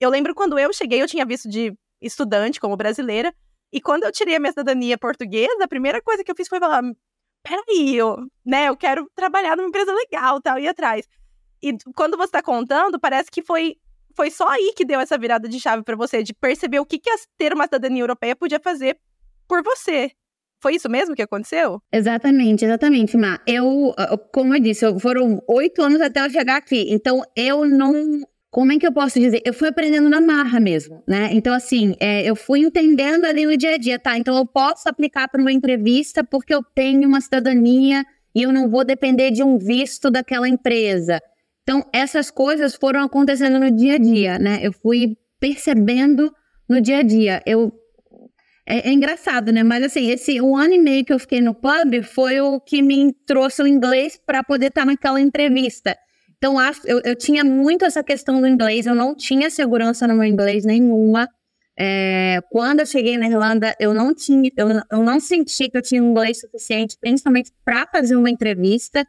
eu lembro quando eu cheguei, eu tinha visto de estudante como brasileira, e quando eu tirei a minha cidadania portuguesa, a primeira coisa que eu fiz foi falar: peraí, eu, né, eu quero trabalhar numa empresa legal, tal, e atrás. E quando você tá contando, parece que foi foi só aí que deu essa virada de chave para você, de perceber o que, que ter uma cidadania europeia podia fazer por você. Foi isso mesmo que aconteceu? Exatamente, exatamente, Má. Eu, como eu disse, foram oito anos até eu chegar aqui. Então, eu não. Como é que eu posso dizer? Eu fui aprendendo na marra mesmo, né? Então, assim, é, eu fui entendendo ali no dia a dia, tá? Então, eu posso aplicar para uma entrevista porque eu tenho uma cidadania e eu não vou depender de um visto daquela empresa. Então, essas coisas foram acontecendo no dia a dia, né? Eu fui percebendo no dia a dia. Eu é, é, engraçado, né? Mas assim, esse um ano e meio que eu fiquei no pub foi o que me trouxe o inglês para poder estar tá naquela entrevista. Então, eu, eu tinha muito essa questão do inglês, eu não tinha segurança no meu inglês nenhuma. É, quando eu cheguei na Irlanda, eu não tinha, eu, eu não senti que eu tinha inglês suficiente, principalmente para fazer uma entrevista.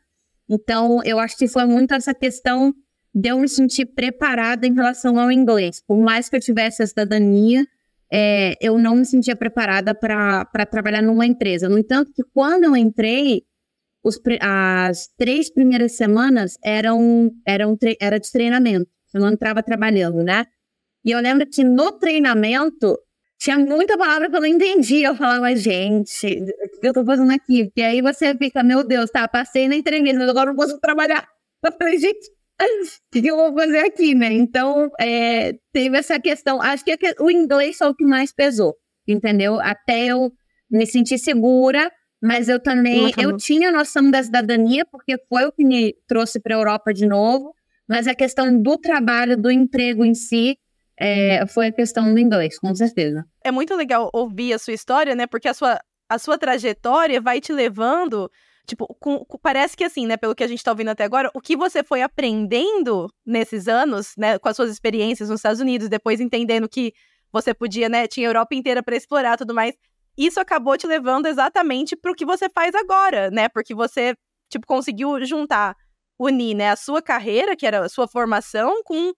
Então, eu acho que foi muito essa questão de eu me sentir preparada em relação ao inglês. Por mais que eu tivesse a cidadania, é, eu não me sentia preparada para trabalhar numa empresa. No entanto, que quando eu entrei, os, as três primeiras semanas eram, eram era de treinamento. Eu não entrava trabalhando, né? E eu lembro que no treinamento tinha muita palavra que eu não entendia. Eu falava, gente, o que eu tô fazendo aqui? E aí você fica, meu Deus, tá, passei na entrevista, mas agora não posso trabalhar. Eu falei, gente, o que, eu vou fazer aqui, né? Então, é, teve essa questão. Acho que o inglês foi o que mais pesou, entendeu? Até eu me sentir segura, mas eu também, eu tinha noção da cidadania, porque foi o que me trouxe para a Europa de novo, mas a questão do trabalho, do emprego em si, é, foi a questão do inglês, com certeza. É muito legal ouvir a sua história, né? Porque a sua, a sua trajetória vai te levando. Tipo, com, com, parece que assim, né, pelo que a gente tá ouvindo até agora, o que você foi aprendendo nesses anos, né, com as suas experiências nos Estados Unidos, depois entendendo que você podia, né, tinha a Europa inteira para explorar tudo mais, isso acabou te levando exatamente pro que você faz agora, né? Porque você, tipo, conseguiu juntar, unir, né, a sua carreira, que era a sua formação, com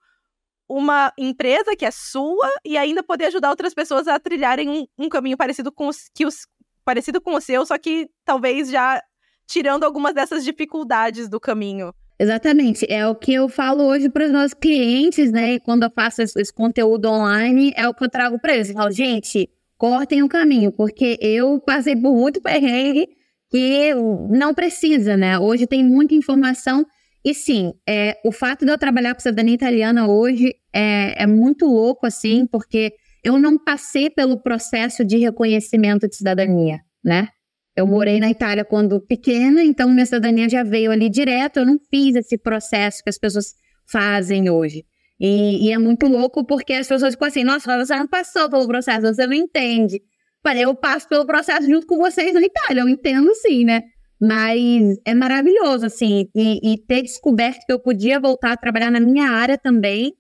uma empresa que é sua e ainda poder ajudar outras pessoas a trilharem um, um caminho parecido com os, que os parecido com o seu, só que talvez já tirando algumas dessas dificuldades do caminho. Exatamente, é o que eu falo hoje para os meus clientes, né? E quando eu faço esse, esse, conteúdo online, é o que eu trago para eles. Eu falo, gente, cortem o caminho, porque eu passei por muito perrengue que não precisa, né? Hoje tem muita informação e sim, é, o fato de eu trabalhar com cidadania italiana hoje é, é muito louco, assim, porque eu não passei pelo processo de reconhecimento de cidadania, né? Eu morei na Itália quando pequena, então minha cidadania já veio ali direto. Eu não fiz esse processo que as pessoas fazem hoje. E, e é muito louco porque as pessoas ficam assim: nossa, você não passou pelo processo, você não entende. Falei, eu passo pelo processo junto com vocês na Itália, eu entendo sim, né? Mas é maravilhoso, assim, e, e, ter descoberto que eu podia voltar a trabalhar na minha área também.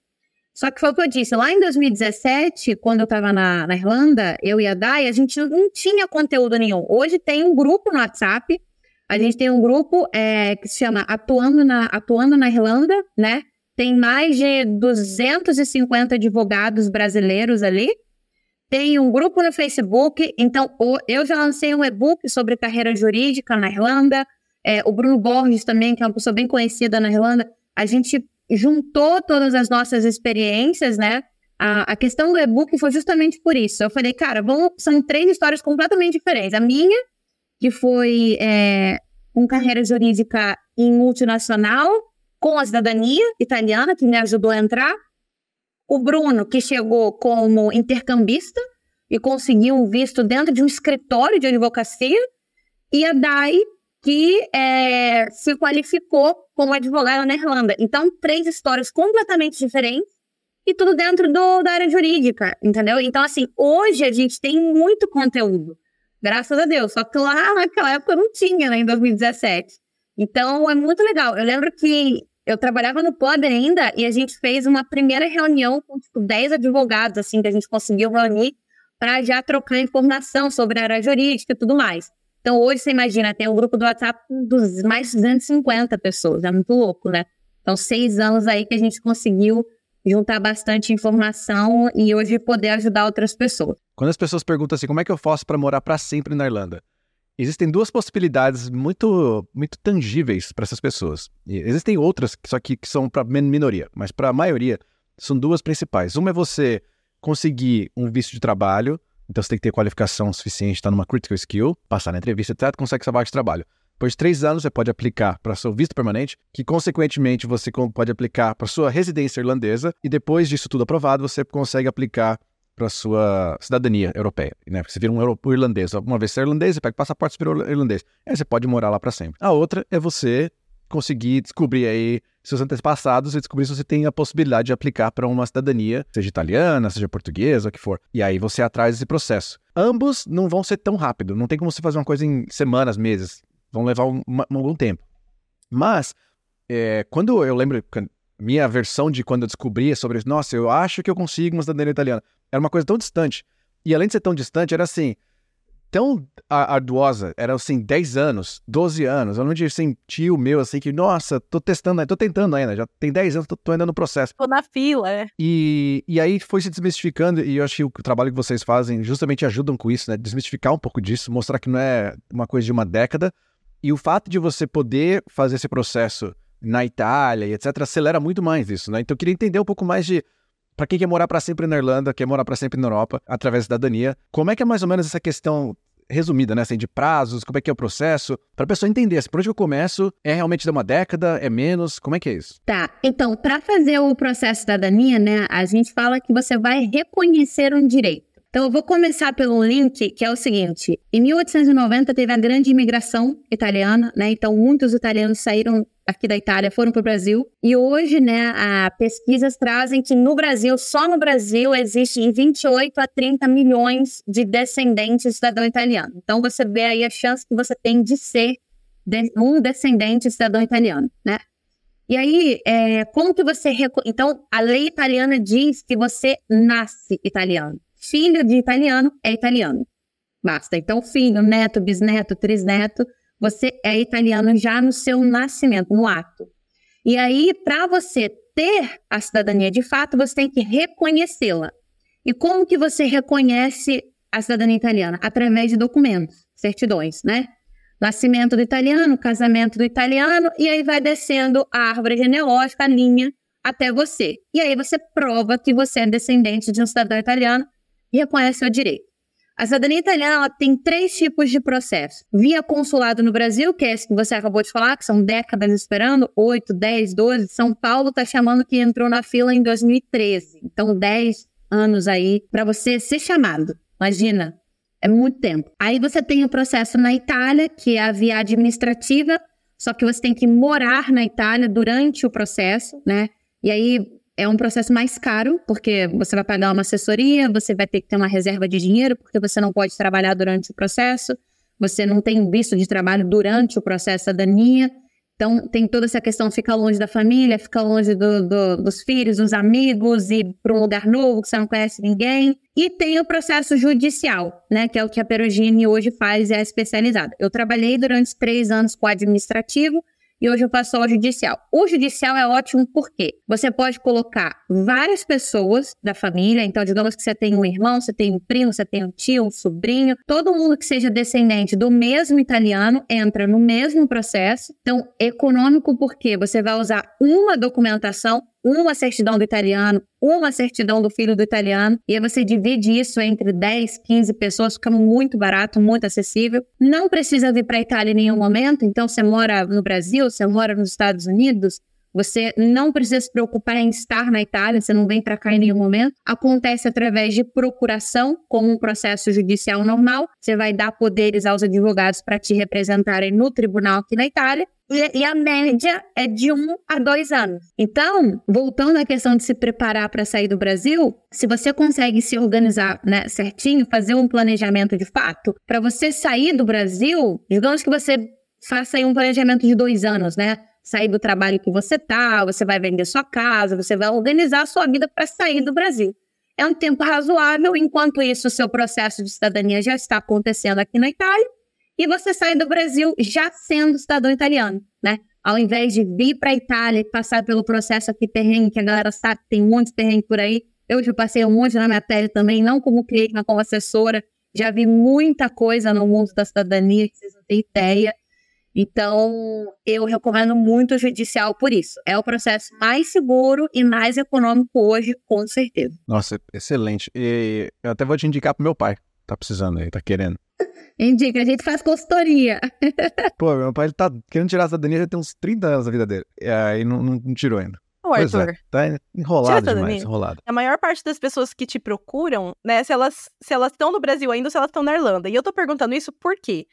Só que foi o que eu disse, lá em 2017, quando eu estava na, na, Irlanda, eu e a Dai, a gente não tinha conteúdo nenhum. Hoje tem um grupo no WhatsApp, a gente tem um grupo é, que se chama Atuando na, Atuando na Irlanda, né? Tem mais de 250 advogados brasileiros ali, tem um grupo no Facebook, então eu já lancei um e-book sobre carreira jurídica na Irlanda. É, o Bruno Borges também, que é uma pessoa bem conhecida na Irlanda. A gente juntou todas as nossas experiências, né, A, a questão do e-book foi justamente por isso. Eu falei, cara, são três histórias completamente diferentes. A minha, que foi é, com carreira jurídica em multinacional, com a cidadania italiana, que me ajudou a entrar. O Bruno, que chegou como intercambista e conseguiu um visto dentro de um escritório de advocacia. E a Dai, que é, se qualificou como advogada na Irlanda. Então, três histórias completamente diferentes e tudo dentro do, da área jurídica, entendeu? Então, assim, hoje a gente tem muito conteúdo, graças a Deus. Só que lá naquela época não tinha, né, em 2017. Então, é muito legal. Eu lembro que eu trabalhava no PUB ainda e a gente fez uma primeira reunião com, tipo, 10 advogados, assim, que a gente conseguiu reunir para já trocar informação sobre a área jurídica e tudo mais. Então, hoje, você imagina, tem um grupo do WhatsApp dos mais de 250 pessoas. É muito louco, né? Então, seis anos aí que a gente conseguiu juntar bastante informação e hoje poder ajudar outras pessoas. Quando as pessoas perguntam assim, como é que eu faço para morar para sempre na Irlanda? Existem duas possibilidades muito muito tangíveis para essas pessoas. E existem outras, só que, que são para minoria, mas para a maioria são duas principais. Uma é você conseguir um visto de trabalho, então você tem que ter qualificação suficiente, estar tá numa critical skill, passar na entrevista, etc., consegue essa vaga de trabalho. Depois de três anos, você pode aplicar para seu visto permanente, que consequentemente você pode aplicar para sua residência irlandesa, e depois disso tudo aprovado, você consegue aplicar para sua cidadania europeia, né? Você vira um irlandês. Uma vez você é irlandês, você pega o passaporte e irlandês. Aí você pode morar lá para sempre. A outra é você conseguir descobrir aí seus antepassados e descobrir se você tem a possibilidade de aplicar para uma cidadania, seja italiana, seja portuguesa, o que for. E aí você atrás desse processo. Ambos não vão ser tão rápido, não tem como você fazer uma coisa em semanas, meses vão levar um, um, algum tempo. Mas, é, quando eu lembro, minha versão de quando eu descobri sobre isso, nossa, eu acho que eu consigo uma cidadania italiana, era uma coisa tão distante. E além de ser tão distante, era assim, tão arduosa, era assim, 10 anos, 12 anos. Eu não tinha assim, tio meu, assim, que, nossa, tô testando, tô tentando ainda, já tem 10 anos, tô, tô ainda no processo. Tô na fila, é. E, e aí foi se desmistificando, e eu acho que o trabalho que vocês fazem justamente ajudam com isso, né? Desmistificar um pouco disso, mostrar que não é uma coisa de uma década, e o fato de você poder fazer esse processo na Itália e etc., acelera muito mais isso, né? Então eu queria entender um pouco mais de para quem quer morar para sempre na Irlanda, quer morar para sempre na Europa, através da cidadania, como é que é mais ou menos essa questão resumida, né? Assim, de prazos, como é que é o processo, para a pessoa entender, assim, por onde eu começo, é realmente de uma década, é menos, como é que é isso? Tá, então, para fazer o processo de cidadania, né, a gente fala que você vai reconhecer um direito. Então, eu vou começar pelo link, que é o seguinte: em 1890 teve a grande imigração italiana, né? Então, muitos italianos saíram aqui da Itália, foram para o Brasil. E hoje, né, a pesquisas trazem que no Brasil, só no Brasil, existem 28 a 30 milhões de descendentes de cidadão italiano. Então, você vê aí a chance que você tem de ser um descendente de cidadão italiano, né? E aí, é, como que você. Então, a lei italiana diz que você nasce italiano filho de italiano é italiano. Basta. Então, filho, neto, bisneto, trisneto, você é italiano já no seu nascimento, no ato. E aí, para você ter a cidadania de fato, você tem que reconhecê-la. E como que você reconhece a cidadania italiana? Através de documentos, certidões, né? Nascimento do italiano, casamento do italiano, e aí vai descendo a árvore genealógica, a linha, até você. E aí você prova que você é descendente de um cidadão italiano e reconhece o direito. A cidadania italiana tem três tipos de processo. Via consulado no Brasil, que é esse que você acabou de falar, que são décadas esperando, 8, 10, 12. São Paulo está chamando que entrou na fila em 2013. Então, 10 anos aí para você ser chamado. Imagina, é muito tempo. Aí você tem o processo na Itália, que é a via administrativa, só que você tem que morar na Itália durante o processo, né? E aí é um processo mais caro, porque você vai pagar uma assessoria, você vai ter que ter uma reserva de dinheiro, porque você não pode trabalhar durante o processo, você não tem visto de trabalho durante o processo da cidadania. Então, tem toda essa questão, ficar longe da família, ficar longe do, do, dos filhos, dos amigos, ir para um lugar novo que você não conhece ninguém. E tem o processo judicial, né, que é o que a Perugine hoje faz e é especializada. Eu trabalhei durante três anos com administrativo, e hoje eu passo ao judicial. O judicial é ótimo porque você pode colocar várias pessoas da família, então digamos que você tem um irmão, você tem um primo, você tem um tio, um sobrinho, todo mundo que seja descendente do mesmo italiano entra no mesmo processo. Então, econômico porque você vai usar uma documentação uma certidão do italiano, uma certidão do filho do italiano, e aí você divide isso entre 10, 15 pessoas, fica muito barato, muito acessível. Não precisa vir para a Itália em nenhum momento, então você mora no Brasil, você mora nos Estados Unidos, você não precisa se preocupar em estar na Itália, você não vem para cá em nenhum momento. Acontece através de procuração, como um processo judicial normal. Você vai dar poderes aos advogados para te representarem no tribunal aqui na Itália. E, a média é de um a dois anos. Então, voltando à questão de se preparar para sair do Brasil, se você consegue se organizar né, certinho, fazer um planejamento de fato, para você sair do Brasil, digamos que você faça aí um planejamento de dois anos, né? Sair do trabalho que você tá, você vai vender sua casa, você vai organizar a sua vida para sair do Brasil. É um tempo razoável, enquanto isso, o seu processo de cidadania já está acontecendo aqui na Itália, e você sai do Brasil já sendo cidadão italiano, né? Ao invés de vir para a Itália e passar pelo processo aqui perrengue, que a galera sabe tem um monte de perrengue por aí. Eu já passei um monte na minha pele também, não como cliente, mas como assessora. Já vi muita coisa no mundo da cidadania que vocês não têm ideia. Então, eu recomendo muito o judicial por isso. É o processo mais seguro e mais econômico hoje, com certeza. Nossa, excelente. E eu até vou te indicar pro meu pai. Tá precisando aí, tá querendo. Indica, a gente faz consultoria. Pô, meu pai ele tá querendo tirar a cidadania já tem uns 30 anos da vida dele. E aí não, não, não tirou ainda. Ô, Pois Arthur, é, tá enrolado demais, enrolado. a maior parte das pessoas que te procuram, né, se elas se elas estão no Brasil ainda ou se elas estão na Irlanda. E eu tô perguntando isso por quê?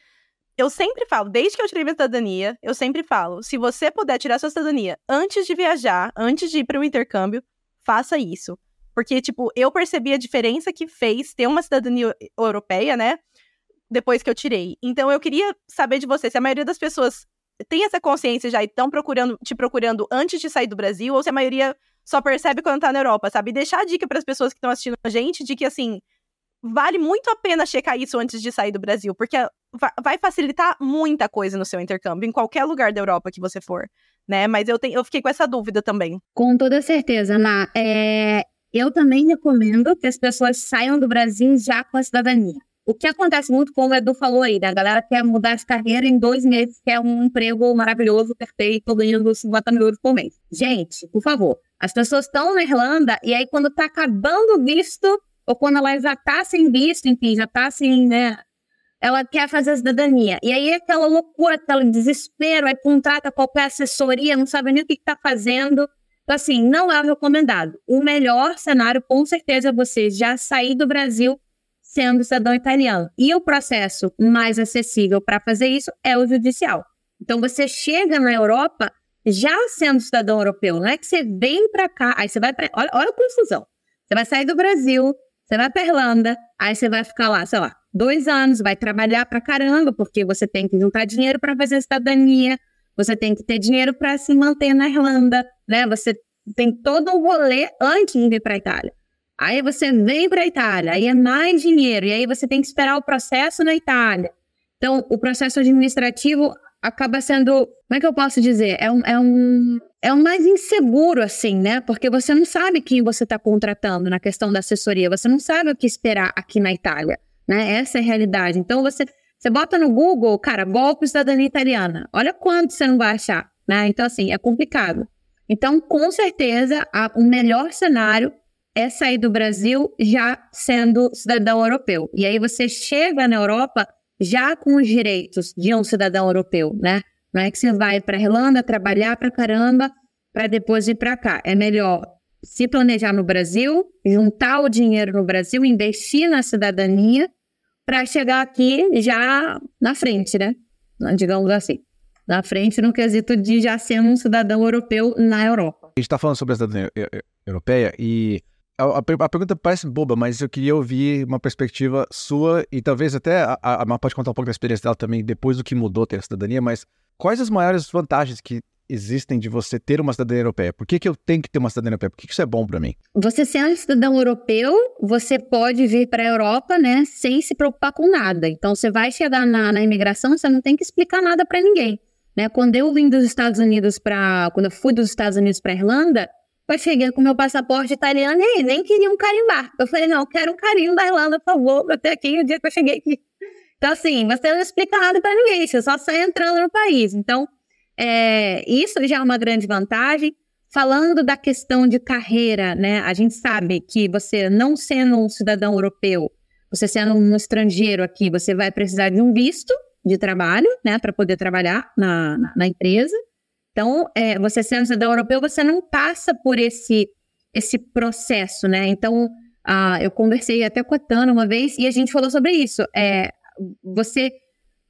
Eu sempre falo, desde que eu tirei minha cidadania, eu sempre falo, se você puder tirar sua cidadania antes de viajar, antes de ir para o intercâmbio, faça isso. Porque, tipo, eu percebi a diferença que fez ter uma cidadania europeia, né? Depois que eu tirei. Então, eu queria saber de você se a maioria das pessoas tem essa consciência já e estão procurando, te procurando antes de sair do Brasil, ou se a maioria só percebe quando tá na Europa, sabe? E deixar a dica para as pessoas que estão assistindo a gente de que, assim, vale muito a pena checar isso antes de sair do Brasil, porque vai facilitar muita coisa no seu intercâmbio, em qualquer lugar da Europa que você for, né? Mas eu, tenho, eu fiquei com essa dúvida também. Com toda certeza, Ana. É, eu também recomendo que as pessoas saiam do Brasil já com a cidadania. O que acontece muito, como o Edu falou aí, né? A galera quer mudar de carreira em dois meses, quer um emprego maravilhoso, perfeito, ganhando 50 mil euros por mês. Gente, por favor, as pessoas estão na Irlanda e aí quando tá acabando o visto, ou quando ela já tá sem visto, enfim, já tá assim, né, ela quer fazer a cidadania. E aí aquela loucura, aquele desespero, aí contrata qualquer assessoria, não sabe nem o que está fazendo. Então, assim, não é recomendado. O melhor cenário, com certeza, é você já sair do Brasil sendo cidadão italiano. E o processo mais acessível para fazer isso é o judicial. Então, você chega na Europa já sendo cidadão europeu. Não é que você vem para cá, aí você vai para. Olha, olha a confusão. Você vai sair do Brasil, você vai para Irlanda, aí você vai ficar lá, sei lá, dois anos, vai trabalhar pra caramba, porque você tem que juntar dinheiro para fazer cidadania, você tem que ter dinheiro para se manter na Irlanda, né? Você tem todo um rolê antes de vir para a Itália. Aí você vem para a Itália, aí é mais dinheiro, e aí você tem que esperar o processo na Itália. Então, o processo administrativo acaba sendo, como é que eu posso dizer? É um, é um, é um mais inseguro, assim, né? Porque você não sabe quem você está contratando na questão da assessoria, você não sabe o que esperar aqui na Itália né? Essa é a realidade. Então você, você bota no Google, cara, golpe cidadania italiana. Olha quanto você não vai achar, né? Então, assim, é complicado. Então, com certeza, a, o melhor cenário é sair do Brasil já sendo cidadão europeu. E aí você chega na Europa já com os direitos de um cidadão europeu, né? Não é que você vai para a Irlanda trabalhar para caramba para depois ir para cá. É melhor se planejar no Brasil, juntar o dinheiro no Brasil, investir na cidadania para chegar aqui já na frente, né? Digamos assim. Na frente no quesito de já ser um cidadão europeu na Europa. A gente está falando sobre a cidadania europeia e a, a, pergunta parece boba, mas eu queria ouvir uma perspectiva sua e talvez até a, a, a pode contar um pouco da experiência dela também depois do que mudou ter a cidadania, mas quais as maiores vantagens que existem de você ter uma cidadania europeia? Por que, que eu tenho que ter uma cidadania europeia? Por que, que isso é bom para mim? Você sendo cidadão europeu, você pode vir para a Europa, né, sem se preocupar com nada. Então, você vai chegar na, na imigração, você não tem que explicar nada para ninguém. Né? Quando eu vim dos Estados Unidos para, quando eu fui dos Estados Unidos para Irlanda, eu cheguei com meu passaporte italiano e nem queriam carimbar. Eu falei, não, eu quero um carimbo da Irlanda, por favor, até aqui o dia que eu cheguei aqui. Então, assim, você não explica nada para ninguém, você só sai entrando no país. Então, é, isso já é uma grande vantagem. falando da questão de carreira, né? A gente sabe que você não sendo um cidadão europeu, você sendo um estrangeiro aqui, você vai precisar de um visto de trabalho, né, para poder trabalhar na, na, na empresa. Então, é, você sendo cidadão europeu, você não passa por esse esse processo, né? Então, ah, eu conversei até com a Tana uma vez e a gente falou sobre isso. É, você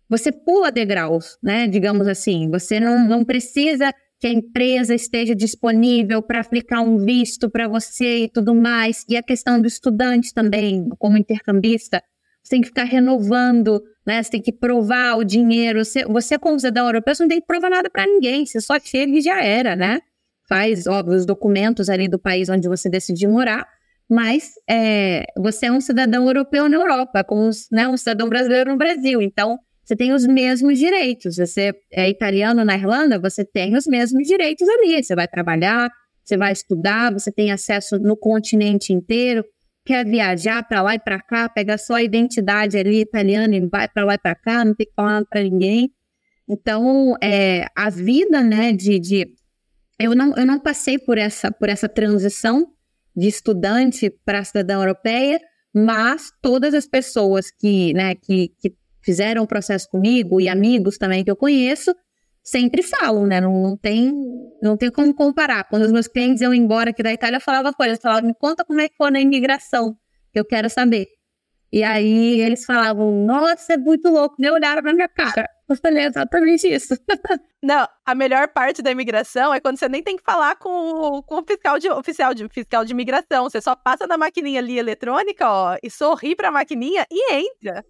você pula degraus, né? Digamos assim. Você não, não precisa que a empresa esteja disponível para aplicar um visto para você e tudo mais. E a questão do estudante também, como intercambista, você tem que ficar renovando, né? Você tem que provar o dinheiro. Você, você como cidadão europeu, você não tem que provar nada para ninguém. Você só chega e já era, né? Faz, óbvio, os documentos ali do país onde você decidiu morar, mas é, você é um cidadão europeu na Europa, como né, um cidadão brasileiro no Brasil. Então, você tem os mesmos direitos. Você é italiano na Irlanda, você tem os mesmos direitos ali. Você vai trabalhar, você vai estudar, você tem acesso no continente inteiro. Quer viajar para lá e para cá, pega só a identidade ali italiana e vai para lá e para cá, não tem que falar para ninguém. Então, é, a vida, né, de, de eu não, eu não passei por essa, por essa transição de estudante para cidadã europeia, mas todas as pessoas que, né, que, que fizeram o processo comigo e amigos também que eu conheço, sempre falam, né? Não, não, tem, não tem como comparar. Quando os meus clientes iam embora aqui da Itália, eu falava coisas, falava, me conta como é que foi na imigração, que eu quero saber. E aí eles falavam, nossa, é muito louco, nem olharam pra minha cara. Eu falei exatamente isso. Não, a melhor parte da imigração é quando você nem tem que falar com, com o fiscal de, oficial de, fiscal de imigração. Você só passa na maquininha ali eletrônica, ó, e sorri pra maquininha e entra.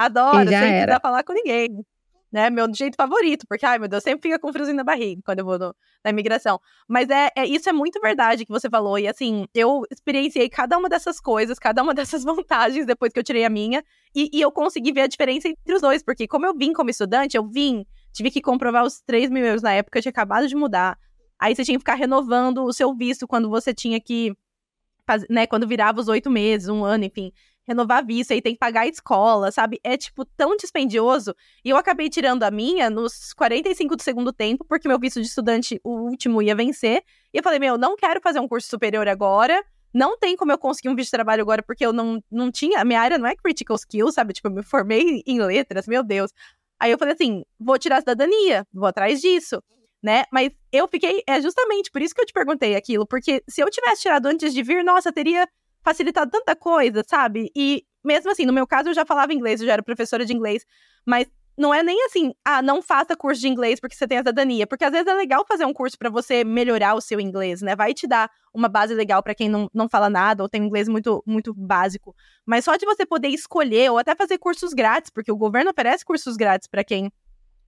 Adoro, sem era. precisar falar com ninguém. Né, meu jeito favorito, porque, ai meu Deus, sempre fica com friozinho na barriga quando eu vou no, na imigração. Mas é, é, isso é muito verdade que você falou, e assim, eu experienciei cada uma dessas coisas, cada uma dessas vantagens depois que eu tirei a minha, e, e eu consegui ver a diferença entre os dois, porque como eu vim como estudante, eu vim, tive que comprovar os 3 mil euros na época, eu tinha acabado de mudar, aí você tinha que ficar renovando o seu visto quando você tinha que, né, quando virava os oito meses, um ano, enfim renovar visto, aí tem que pagar a escola, sabe? É, tipo, tão dispendioso. E eu acabei tirando a minha nos 45 do segundo tempo, porque meu visto de estudante, o último, ia vencer. E eu falei, meu, não quero fazer um curso superior agora. Não tem como eu conseguir um visto de trabalho agora, porque eu não, não tinha. A minha área não é critical skills, sabe? Tipo, eu me formei em letras, meu Deus. Aí eu falei assim: vou tirar a cidadania, vou atrás disso né? Mas eu fiquei, é justamente por isso que eu te perguntei aquilo, porque se eu tivesse tirado antes de vir, nossa, teria facilitado tanta coisa, sabe? E mesmo assim, no meu caso eu já falava inglês, eu já era professora de inglês, mas não é nem assim, ah, não faça curso de inglês porque você tem a cidadania, porque às vezes é legal fazer um curso para você melhorar o seu inglês, né? Vai te dar uma base legal para quem não, não fala nada ou tem um inglês muito muito básico, mas só de você poder escolher ou até fazer cursos grátis, porque o governo oferece cursos grátis para quem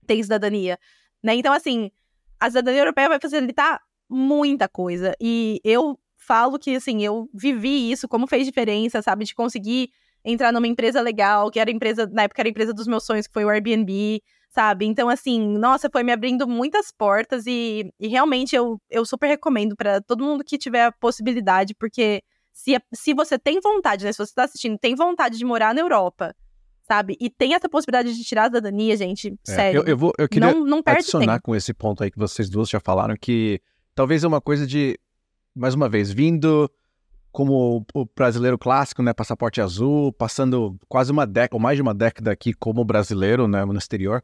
tem cidadania, né? Então assim, a cidadania europeia vai facilitar muita coisa e eu falo que, assim, eu vivi isso, como fez diferença, sabe? De conseguir entrar numa empresa legal, que era a empresa, na época era a empresa dos meus sonhos, que foi o Airbnb, sabe? Então, assim, nossa, foi me abrindo muitas portas e, e realmente eu, eu super recomendo para todo mundo que tiver a possibilidade, porque se, se você tem vontade, né? Se você tá assistindo, tem vontade de morar na Europa, sabe? E tem essa possibilidade de tirar a cidadania, gente, é, sério. Eu, eu, vou, eu queria não, não adicionar tempo. com esse ponto aí que vocês duas já falaram, que talvez é uma coisa de mais uma vez, vindo como o brasileiro clássico, né, passaporte azul, passando quase uma década, ou mais de uma década aqui como brasileiro, né, no exterior,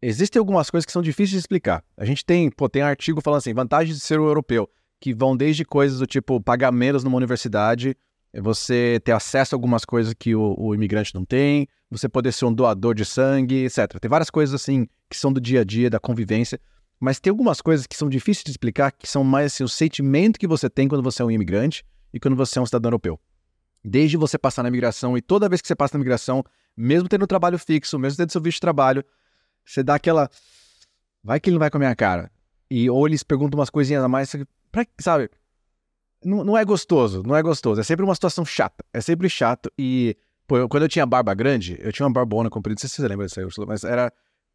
existem algumas coisas que são difíceis de explicar. A gente tem, pô, tem artigo falando assim, vantagens de ser um europeu, que vão desde coisas do tipo pagar menos numa universidade, você ter acesso a algumas coisas que o, o imigrante não tem, você poder ser um doador de sangue, etc. Tem várias coisas assim que são do dia a dia, da convivência, mas tem algumas coisas que são difíceis de explicar, que são mais assim, o sentimento que você tem quando você é um imigrante e quando você é um cidadão europeu. Desde você passar na imigração e toda vez que você passa na imigração, mesmo tendo trabalho fixo, mesmo tendo seu visto de trabalho, você dá aquela. Vai que ele não vai comer a cara. E ou eles perguntam umas coisinhas a mais, pra, sabe? Não, não é gostoso, não é gostoso. É sempre uma situação chata. É sempre chato. E, pô, eu, quando eu tinha barba grande, eu tinha uma barbona comprida, não sei se você lembra disso mas era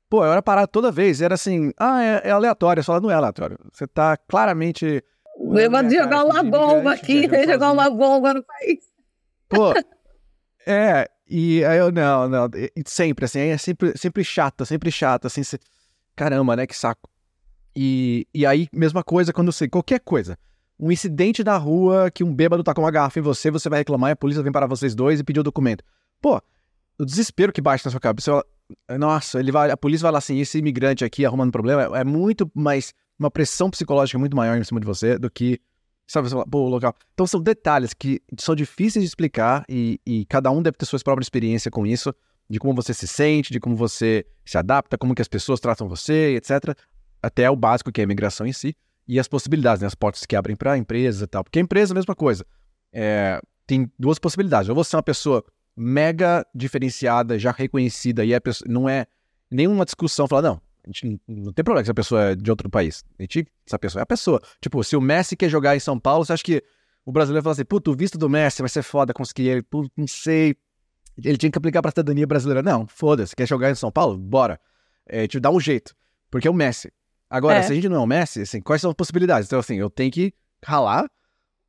Pô, eu era parado toda vez. Era assim, ah, é, é aleatório. Eu falava, não é aleatório. Você tá claramente. Eu vou jogar uma bomba aqui, jogar uma bomba no país. Pô, é, e aí eu, não, não, sempre, assim, é sempre, sempre chato, sempre chato, assim, você, caramba, né, que saco. E, e aí, mesma coisa quando você. Qualquer coisa. Um incidente na rua que um bêbado tá com uma garrafa em você, você vai reclamar e a polícia vem parar vocês dois e pedir o documento. Pô, o desespero que bate na sua cabeça. Você, nossa, ele vai, a polícia vai lá assim, esse imigrante aqui arrumando problema, é, é muito mais. Uma pressão psicológica muito maior em cima de você do que. Sabe, você fala, pô, local. Então são detalhes que são difíceis de explicar e, e cada um deve ter sua própria experiência com isso de como você se sente, de como você se adapta, como que as pessoas tratam você, etc. Até o básico que é a imigração em si e as possibilidades, né? as portas que abrem para empresas e tal. Porque a empresa é a mesma coisa. É, tem duas possibilidades. Ou você é uma pessoa mega diferenciada, já reconhecida, e pessoa, não é nenhuma discussão falar, não, a gente não, tem problema que essa pessoa é de outro país. A gente, essa pessoa é a pessoa. Tipo, se o Messi quer jogar em São Paulo, você acha que o brasileiro fala assim, puto, o visto do Messi vai ser foda conseguir ele, puto, não sei, ele tinha que aplicar para a cidadania brasileira. Não, foda-se, quer jogar em São Paulo? Bora. É, te dá um jeito, porque é o Messi. Agora, é. se a gente não é o Messi, assim, quais são as possibilidades? Então, assim, eu tenho que ralar,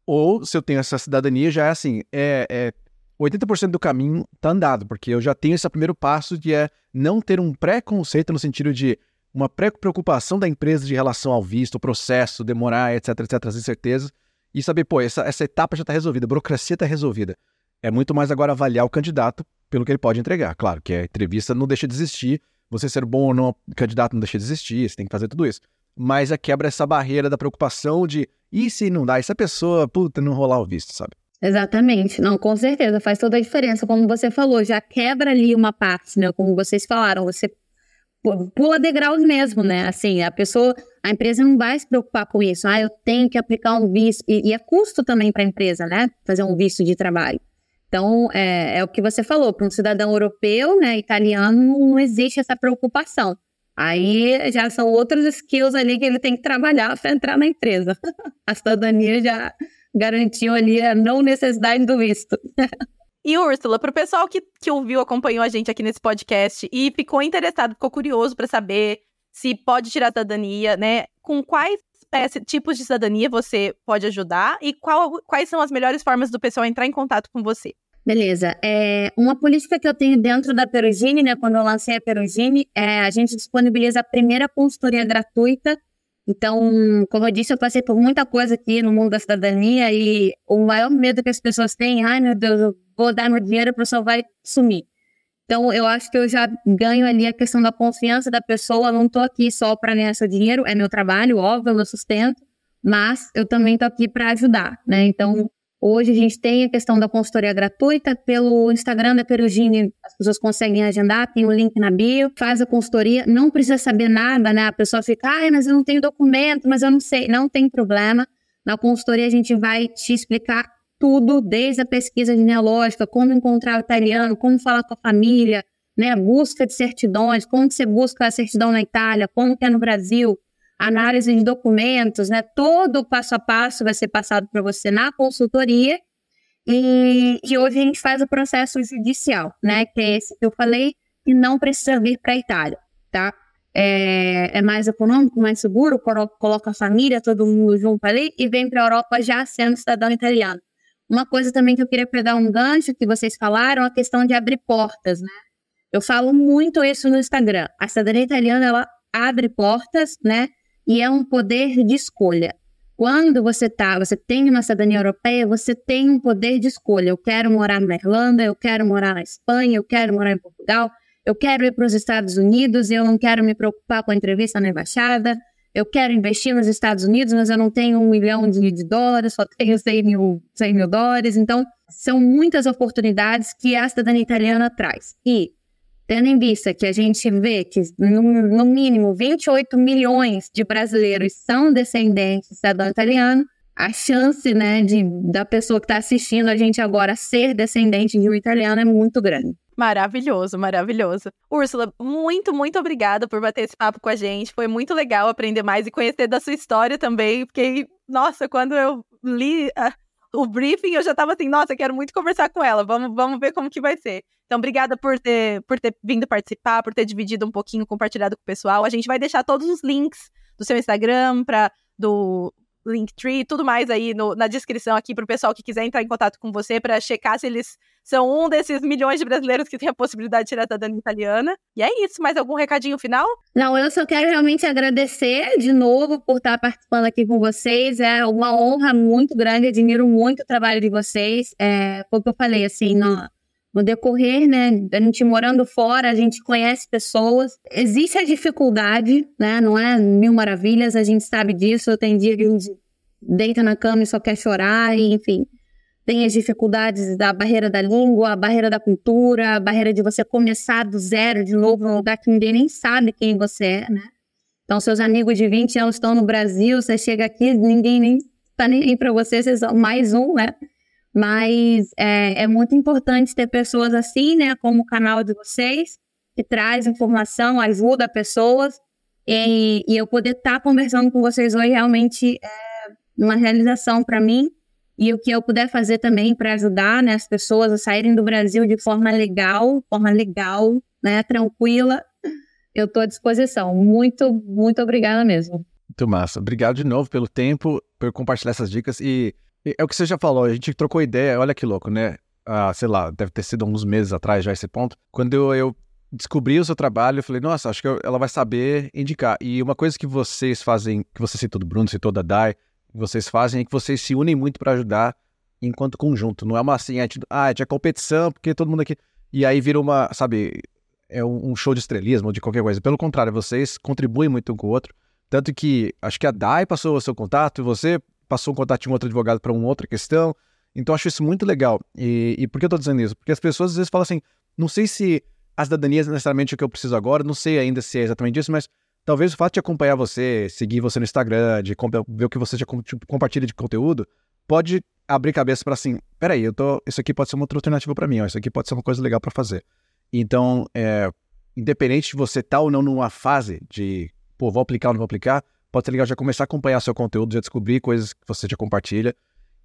ou se eu tenho essa cidadania, já é assim, é, é 80% do caminho tá andado, porque eu já tenho esse primeiro passo de é não ter um preconceito no sentido de uma pré-preocupação da empresa de relação ao visto, o processo, demorar, etc, etc, as incertezas, e saber, pô, essa, essa etapa já está resolvida, a burocracia está resolvida. É muito mais agora avaliar o candidato pelo que ele pode entregar. Claro que a entrevista não deixa de existir, você ser bom ou não, candidato não deixa de existir, você tem que fazer tudo isso. Mas a quebra essa barreira da preocupação de e se não dá, e se a pessoa, puta, não rolar o visto, sabe? Exatamente, não, com certeza, faz toda a diferença. Como você falou, já quebra ali uma parte, né? Como vocês falaram, você pula degraus mesmo, né? Assim, a pessoa, a empresa não vai se preocupar com isso. Ah, eu tenho que aplicar um visto, e, e é custo também para a empresa, né? Fazer um visto de trabalho. Então, é, é o que você falou, para um cidadão europeu, né, italiano, não existe essa preocupação. Aí já são outros skills ali que ele tem que trabalhar para entrar na empresa. A cidadania já garantiu ali a não necessidade do visto. E Úrsula, para o pessoal que, que ouviu, acompanhou a gente aqui nesse podcast e ficou interessado, ficou curioso para saber se pode tirar a cidadania, né? Com quais espécie, tipos de cidadania você pode ajudar e qual, quais são as melhores formas do pessoal entrar em contato com você? Beleza. É, uma política que eu tenho dentro da Perugine, né, quando eu lancei a Perugine, é a gente disponibiliza a primeira consultoria gratuita. Então, como eu disse, eu passei por muita coisa aqui no mundo da cidadania e o maior medo que as pessoas têm, ai meu Deus, eu vou dar meu dinheiro, a pessoa vai sumir. Então, eu acho que eu já ganho ali a questão da confiança da pessoa. Não estou aqui só para ganhar seu dinheiro, é meu trabalho, óbvio, meu sustento, mas eu também estou aqui para ajudar, né? Então, hoje a gente tem a questão da consultoria gratuita pelo Instagram da Perugine, as pessoas conseguem agendar, tem o link na bio, faz a consultoria, não precisa saber nada, né? A pessoa fica, ai, mas eu não tenho documento, mas eu não sei. Não tem problema. Na consultoria a gente vai te explicar tudo, desde a pesquisa genealógica, como encontrar o italiano, como falar com a família, né, busca de certidões, como você busca a certidão na Itália, como que é no Brasil, análise de documentos, né, todo o passo a passo vai ser passado para você na consultoria. E, e, hoje a gente faz o processo judicial, né, que é esse que eu falei, e não precisa vir para a Itália, tá? É, é, mais econômico, mais seguro, coloca a família, todo mundo junto ali e vem para a Europa já sendo cidadão italiano. Uma coisa também que eu queria pegar um gancho que vocês falaram, a questão de abrir portas, né? Eu falo muito isso no Instagram. A cidadania italiana, ela abre portas, né? E é um poder de escolha. Quando você tá, você tem uma cidadania europeia, você tem um poder de escolha. Eu quero morar na Irlanda, eu quero morar na Espanha, eu quero morar em Portugal, eu quero ir para os Estados Unidos, eu não quero me preocupar com a entrevista na embaixada, eu quero investir nos Estados Unidos, mas eu não tenho um milhão de, de dólares, só tenho 100 mil, 100 mil dólares. Então, são muitas oportunidades que a cidadania italiana traz. E, tendo em vista que a gente vê que, no, no mínimo, 28 milhões de brasileiros são descendentes de cidadão italiano, a chance né, de, da pessoa que está assistindo a gente agora ser descendente de um italiano é muito grande. Maravilhoso, maravilhoso. Úrsula, muito, muito obrigada por bater esse papo com a gente. Foi muito legal aprender mais e conhecer da sua história também. Porque, nossa, quando eu li o briefing, eu já estava assim, nossa, quero muito conversar com ela. Vamos, vamos ver como que vai ser. Então, obrigada por ter, por ter vindo participar, por ter dividido um pouquinho, compartilhado com o pessoal. A gente vai deixar todos os links do seu Instagram, para do Linktree, tudo mais aí no, na descrição aqui pro pessoal que quiser entrar em contato com você para checar se eles são um desses milhões de brasileiros que tem a possibilidade de tirar a cidadania italiana. E é isso, mais algum recadinho final? Não, eu só quero realmente agradecer de novo por estar participando aqui com vocês. É uma honra muito grande, admiro muito o trabalho de vocês. É, o que eu falei, assim, no decorrer, né, a gente morando fora, a gente conhece pessoas. Existe a dificuldade, né, não é mil maravilhas, a gente sabe disso. Tem dia que a gente deita na cama e só quer chorar, e, enfim. Tem as dificuldades da barreira da língua, a barreira da cultura, a barreira de você começar do zero de novo num lugar que ninguém nem sabe quem você é, né? Então, seus amigos de 20 anos estão no Brasil, você chega aqui, ninguém nem tá nem aí para você, vocês são mais um, né? Mas é, é, muito importante ter pessoas assim, né? Como o canal de vocês, que traz informação, ajuda pessoas. E, e eu poder estar tá conversando com vocês hoje realmente é uma realização para mim. E o que eu puder fazer também para ajudar né, as pessoas a saírem do Brasil de forma legal, forma legal, né, tranquila, eu estou à disposição. Muito, muito obrigada mesmo. Muito massa. Obrigado de novo pelo tempo, por compartilhar essas dicas. E é o que você já falou, a gente trocou ideia, olha que louco, né? Ah, sei lá, deve ter sido uns meses atrás já esse ponto. Quando eu, eu descobri o seu trabalho, eu falei, nossa, acho que ela vai saber indicar. E uma coisa que vocês fazem, que você citou do Bruno, citou da Dai, vocês fazem é que vocês se unem muito para ajudar enquanto conjunto. Não é uma assim, ah, a é competição, porque todo mundo aqui. E aí vira uma, sabe, é um show de estrelismo de qualquer coisa. Pelo contrário, vocês contribuem muito um com o outro. Tanto que acho que a Dai passou o seu contato e você passou um contato de um outro advogado para uma outra questão. Então, acho isso muito legal. E, e por que eu estou dizendo isso? Porque as pessoas às vezes falam assim: não sei se a cidadania é necessariamente o que eu preciso agora, não sei ainda se é exatamente isso, mas talvez o fato de acompanhar você, seguir você no Instagram, de ver o que você já tipo, compartilha de conteúdo, pode abrir cabeça para assim: peraí, eu tô, isso aqui pode ser uma outra alternativa para mim, ó, isso aqui pode ser uma coisa legal para fazer. Então, é, independente de você estar tá ou não numa fase de, pô, vou aplicar ou não vou aplicar, pode ser legal já começar a acompanhar seu conteúdo, já descobrir coisas que você já compartilha.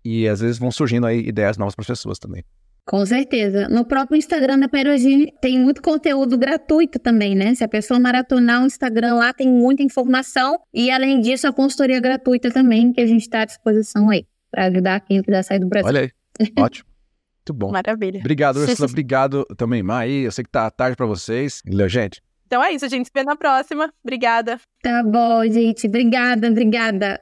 E às vezes vão surgindo aí ideias novas para as pessoas também. Com certeza. No próprio Instagram da Perogine tem muito conteúdo gratuito também, né? Se a pessoa maratonar o Instagram lá, tem muita informação. E além disso, a consultoria gratuita também, que a gente está à disposição aí, para ajudar quem quiser sair do Brasil. Olha aí. Ótimo. Muito bom. Maravilha. Obrigado, Ursula. Obrigado também, Mai. Eu sei que tá tarde para vocês. Gente. Então é isso, a gente se vê na próxima. Obrigada. Tá bom, gente. Obrigada, obrigada.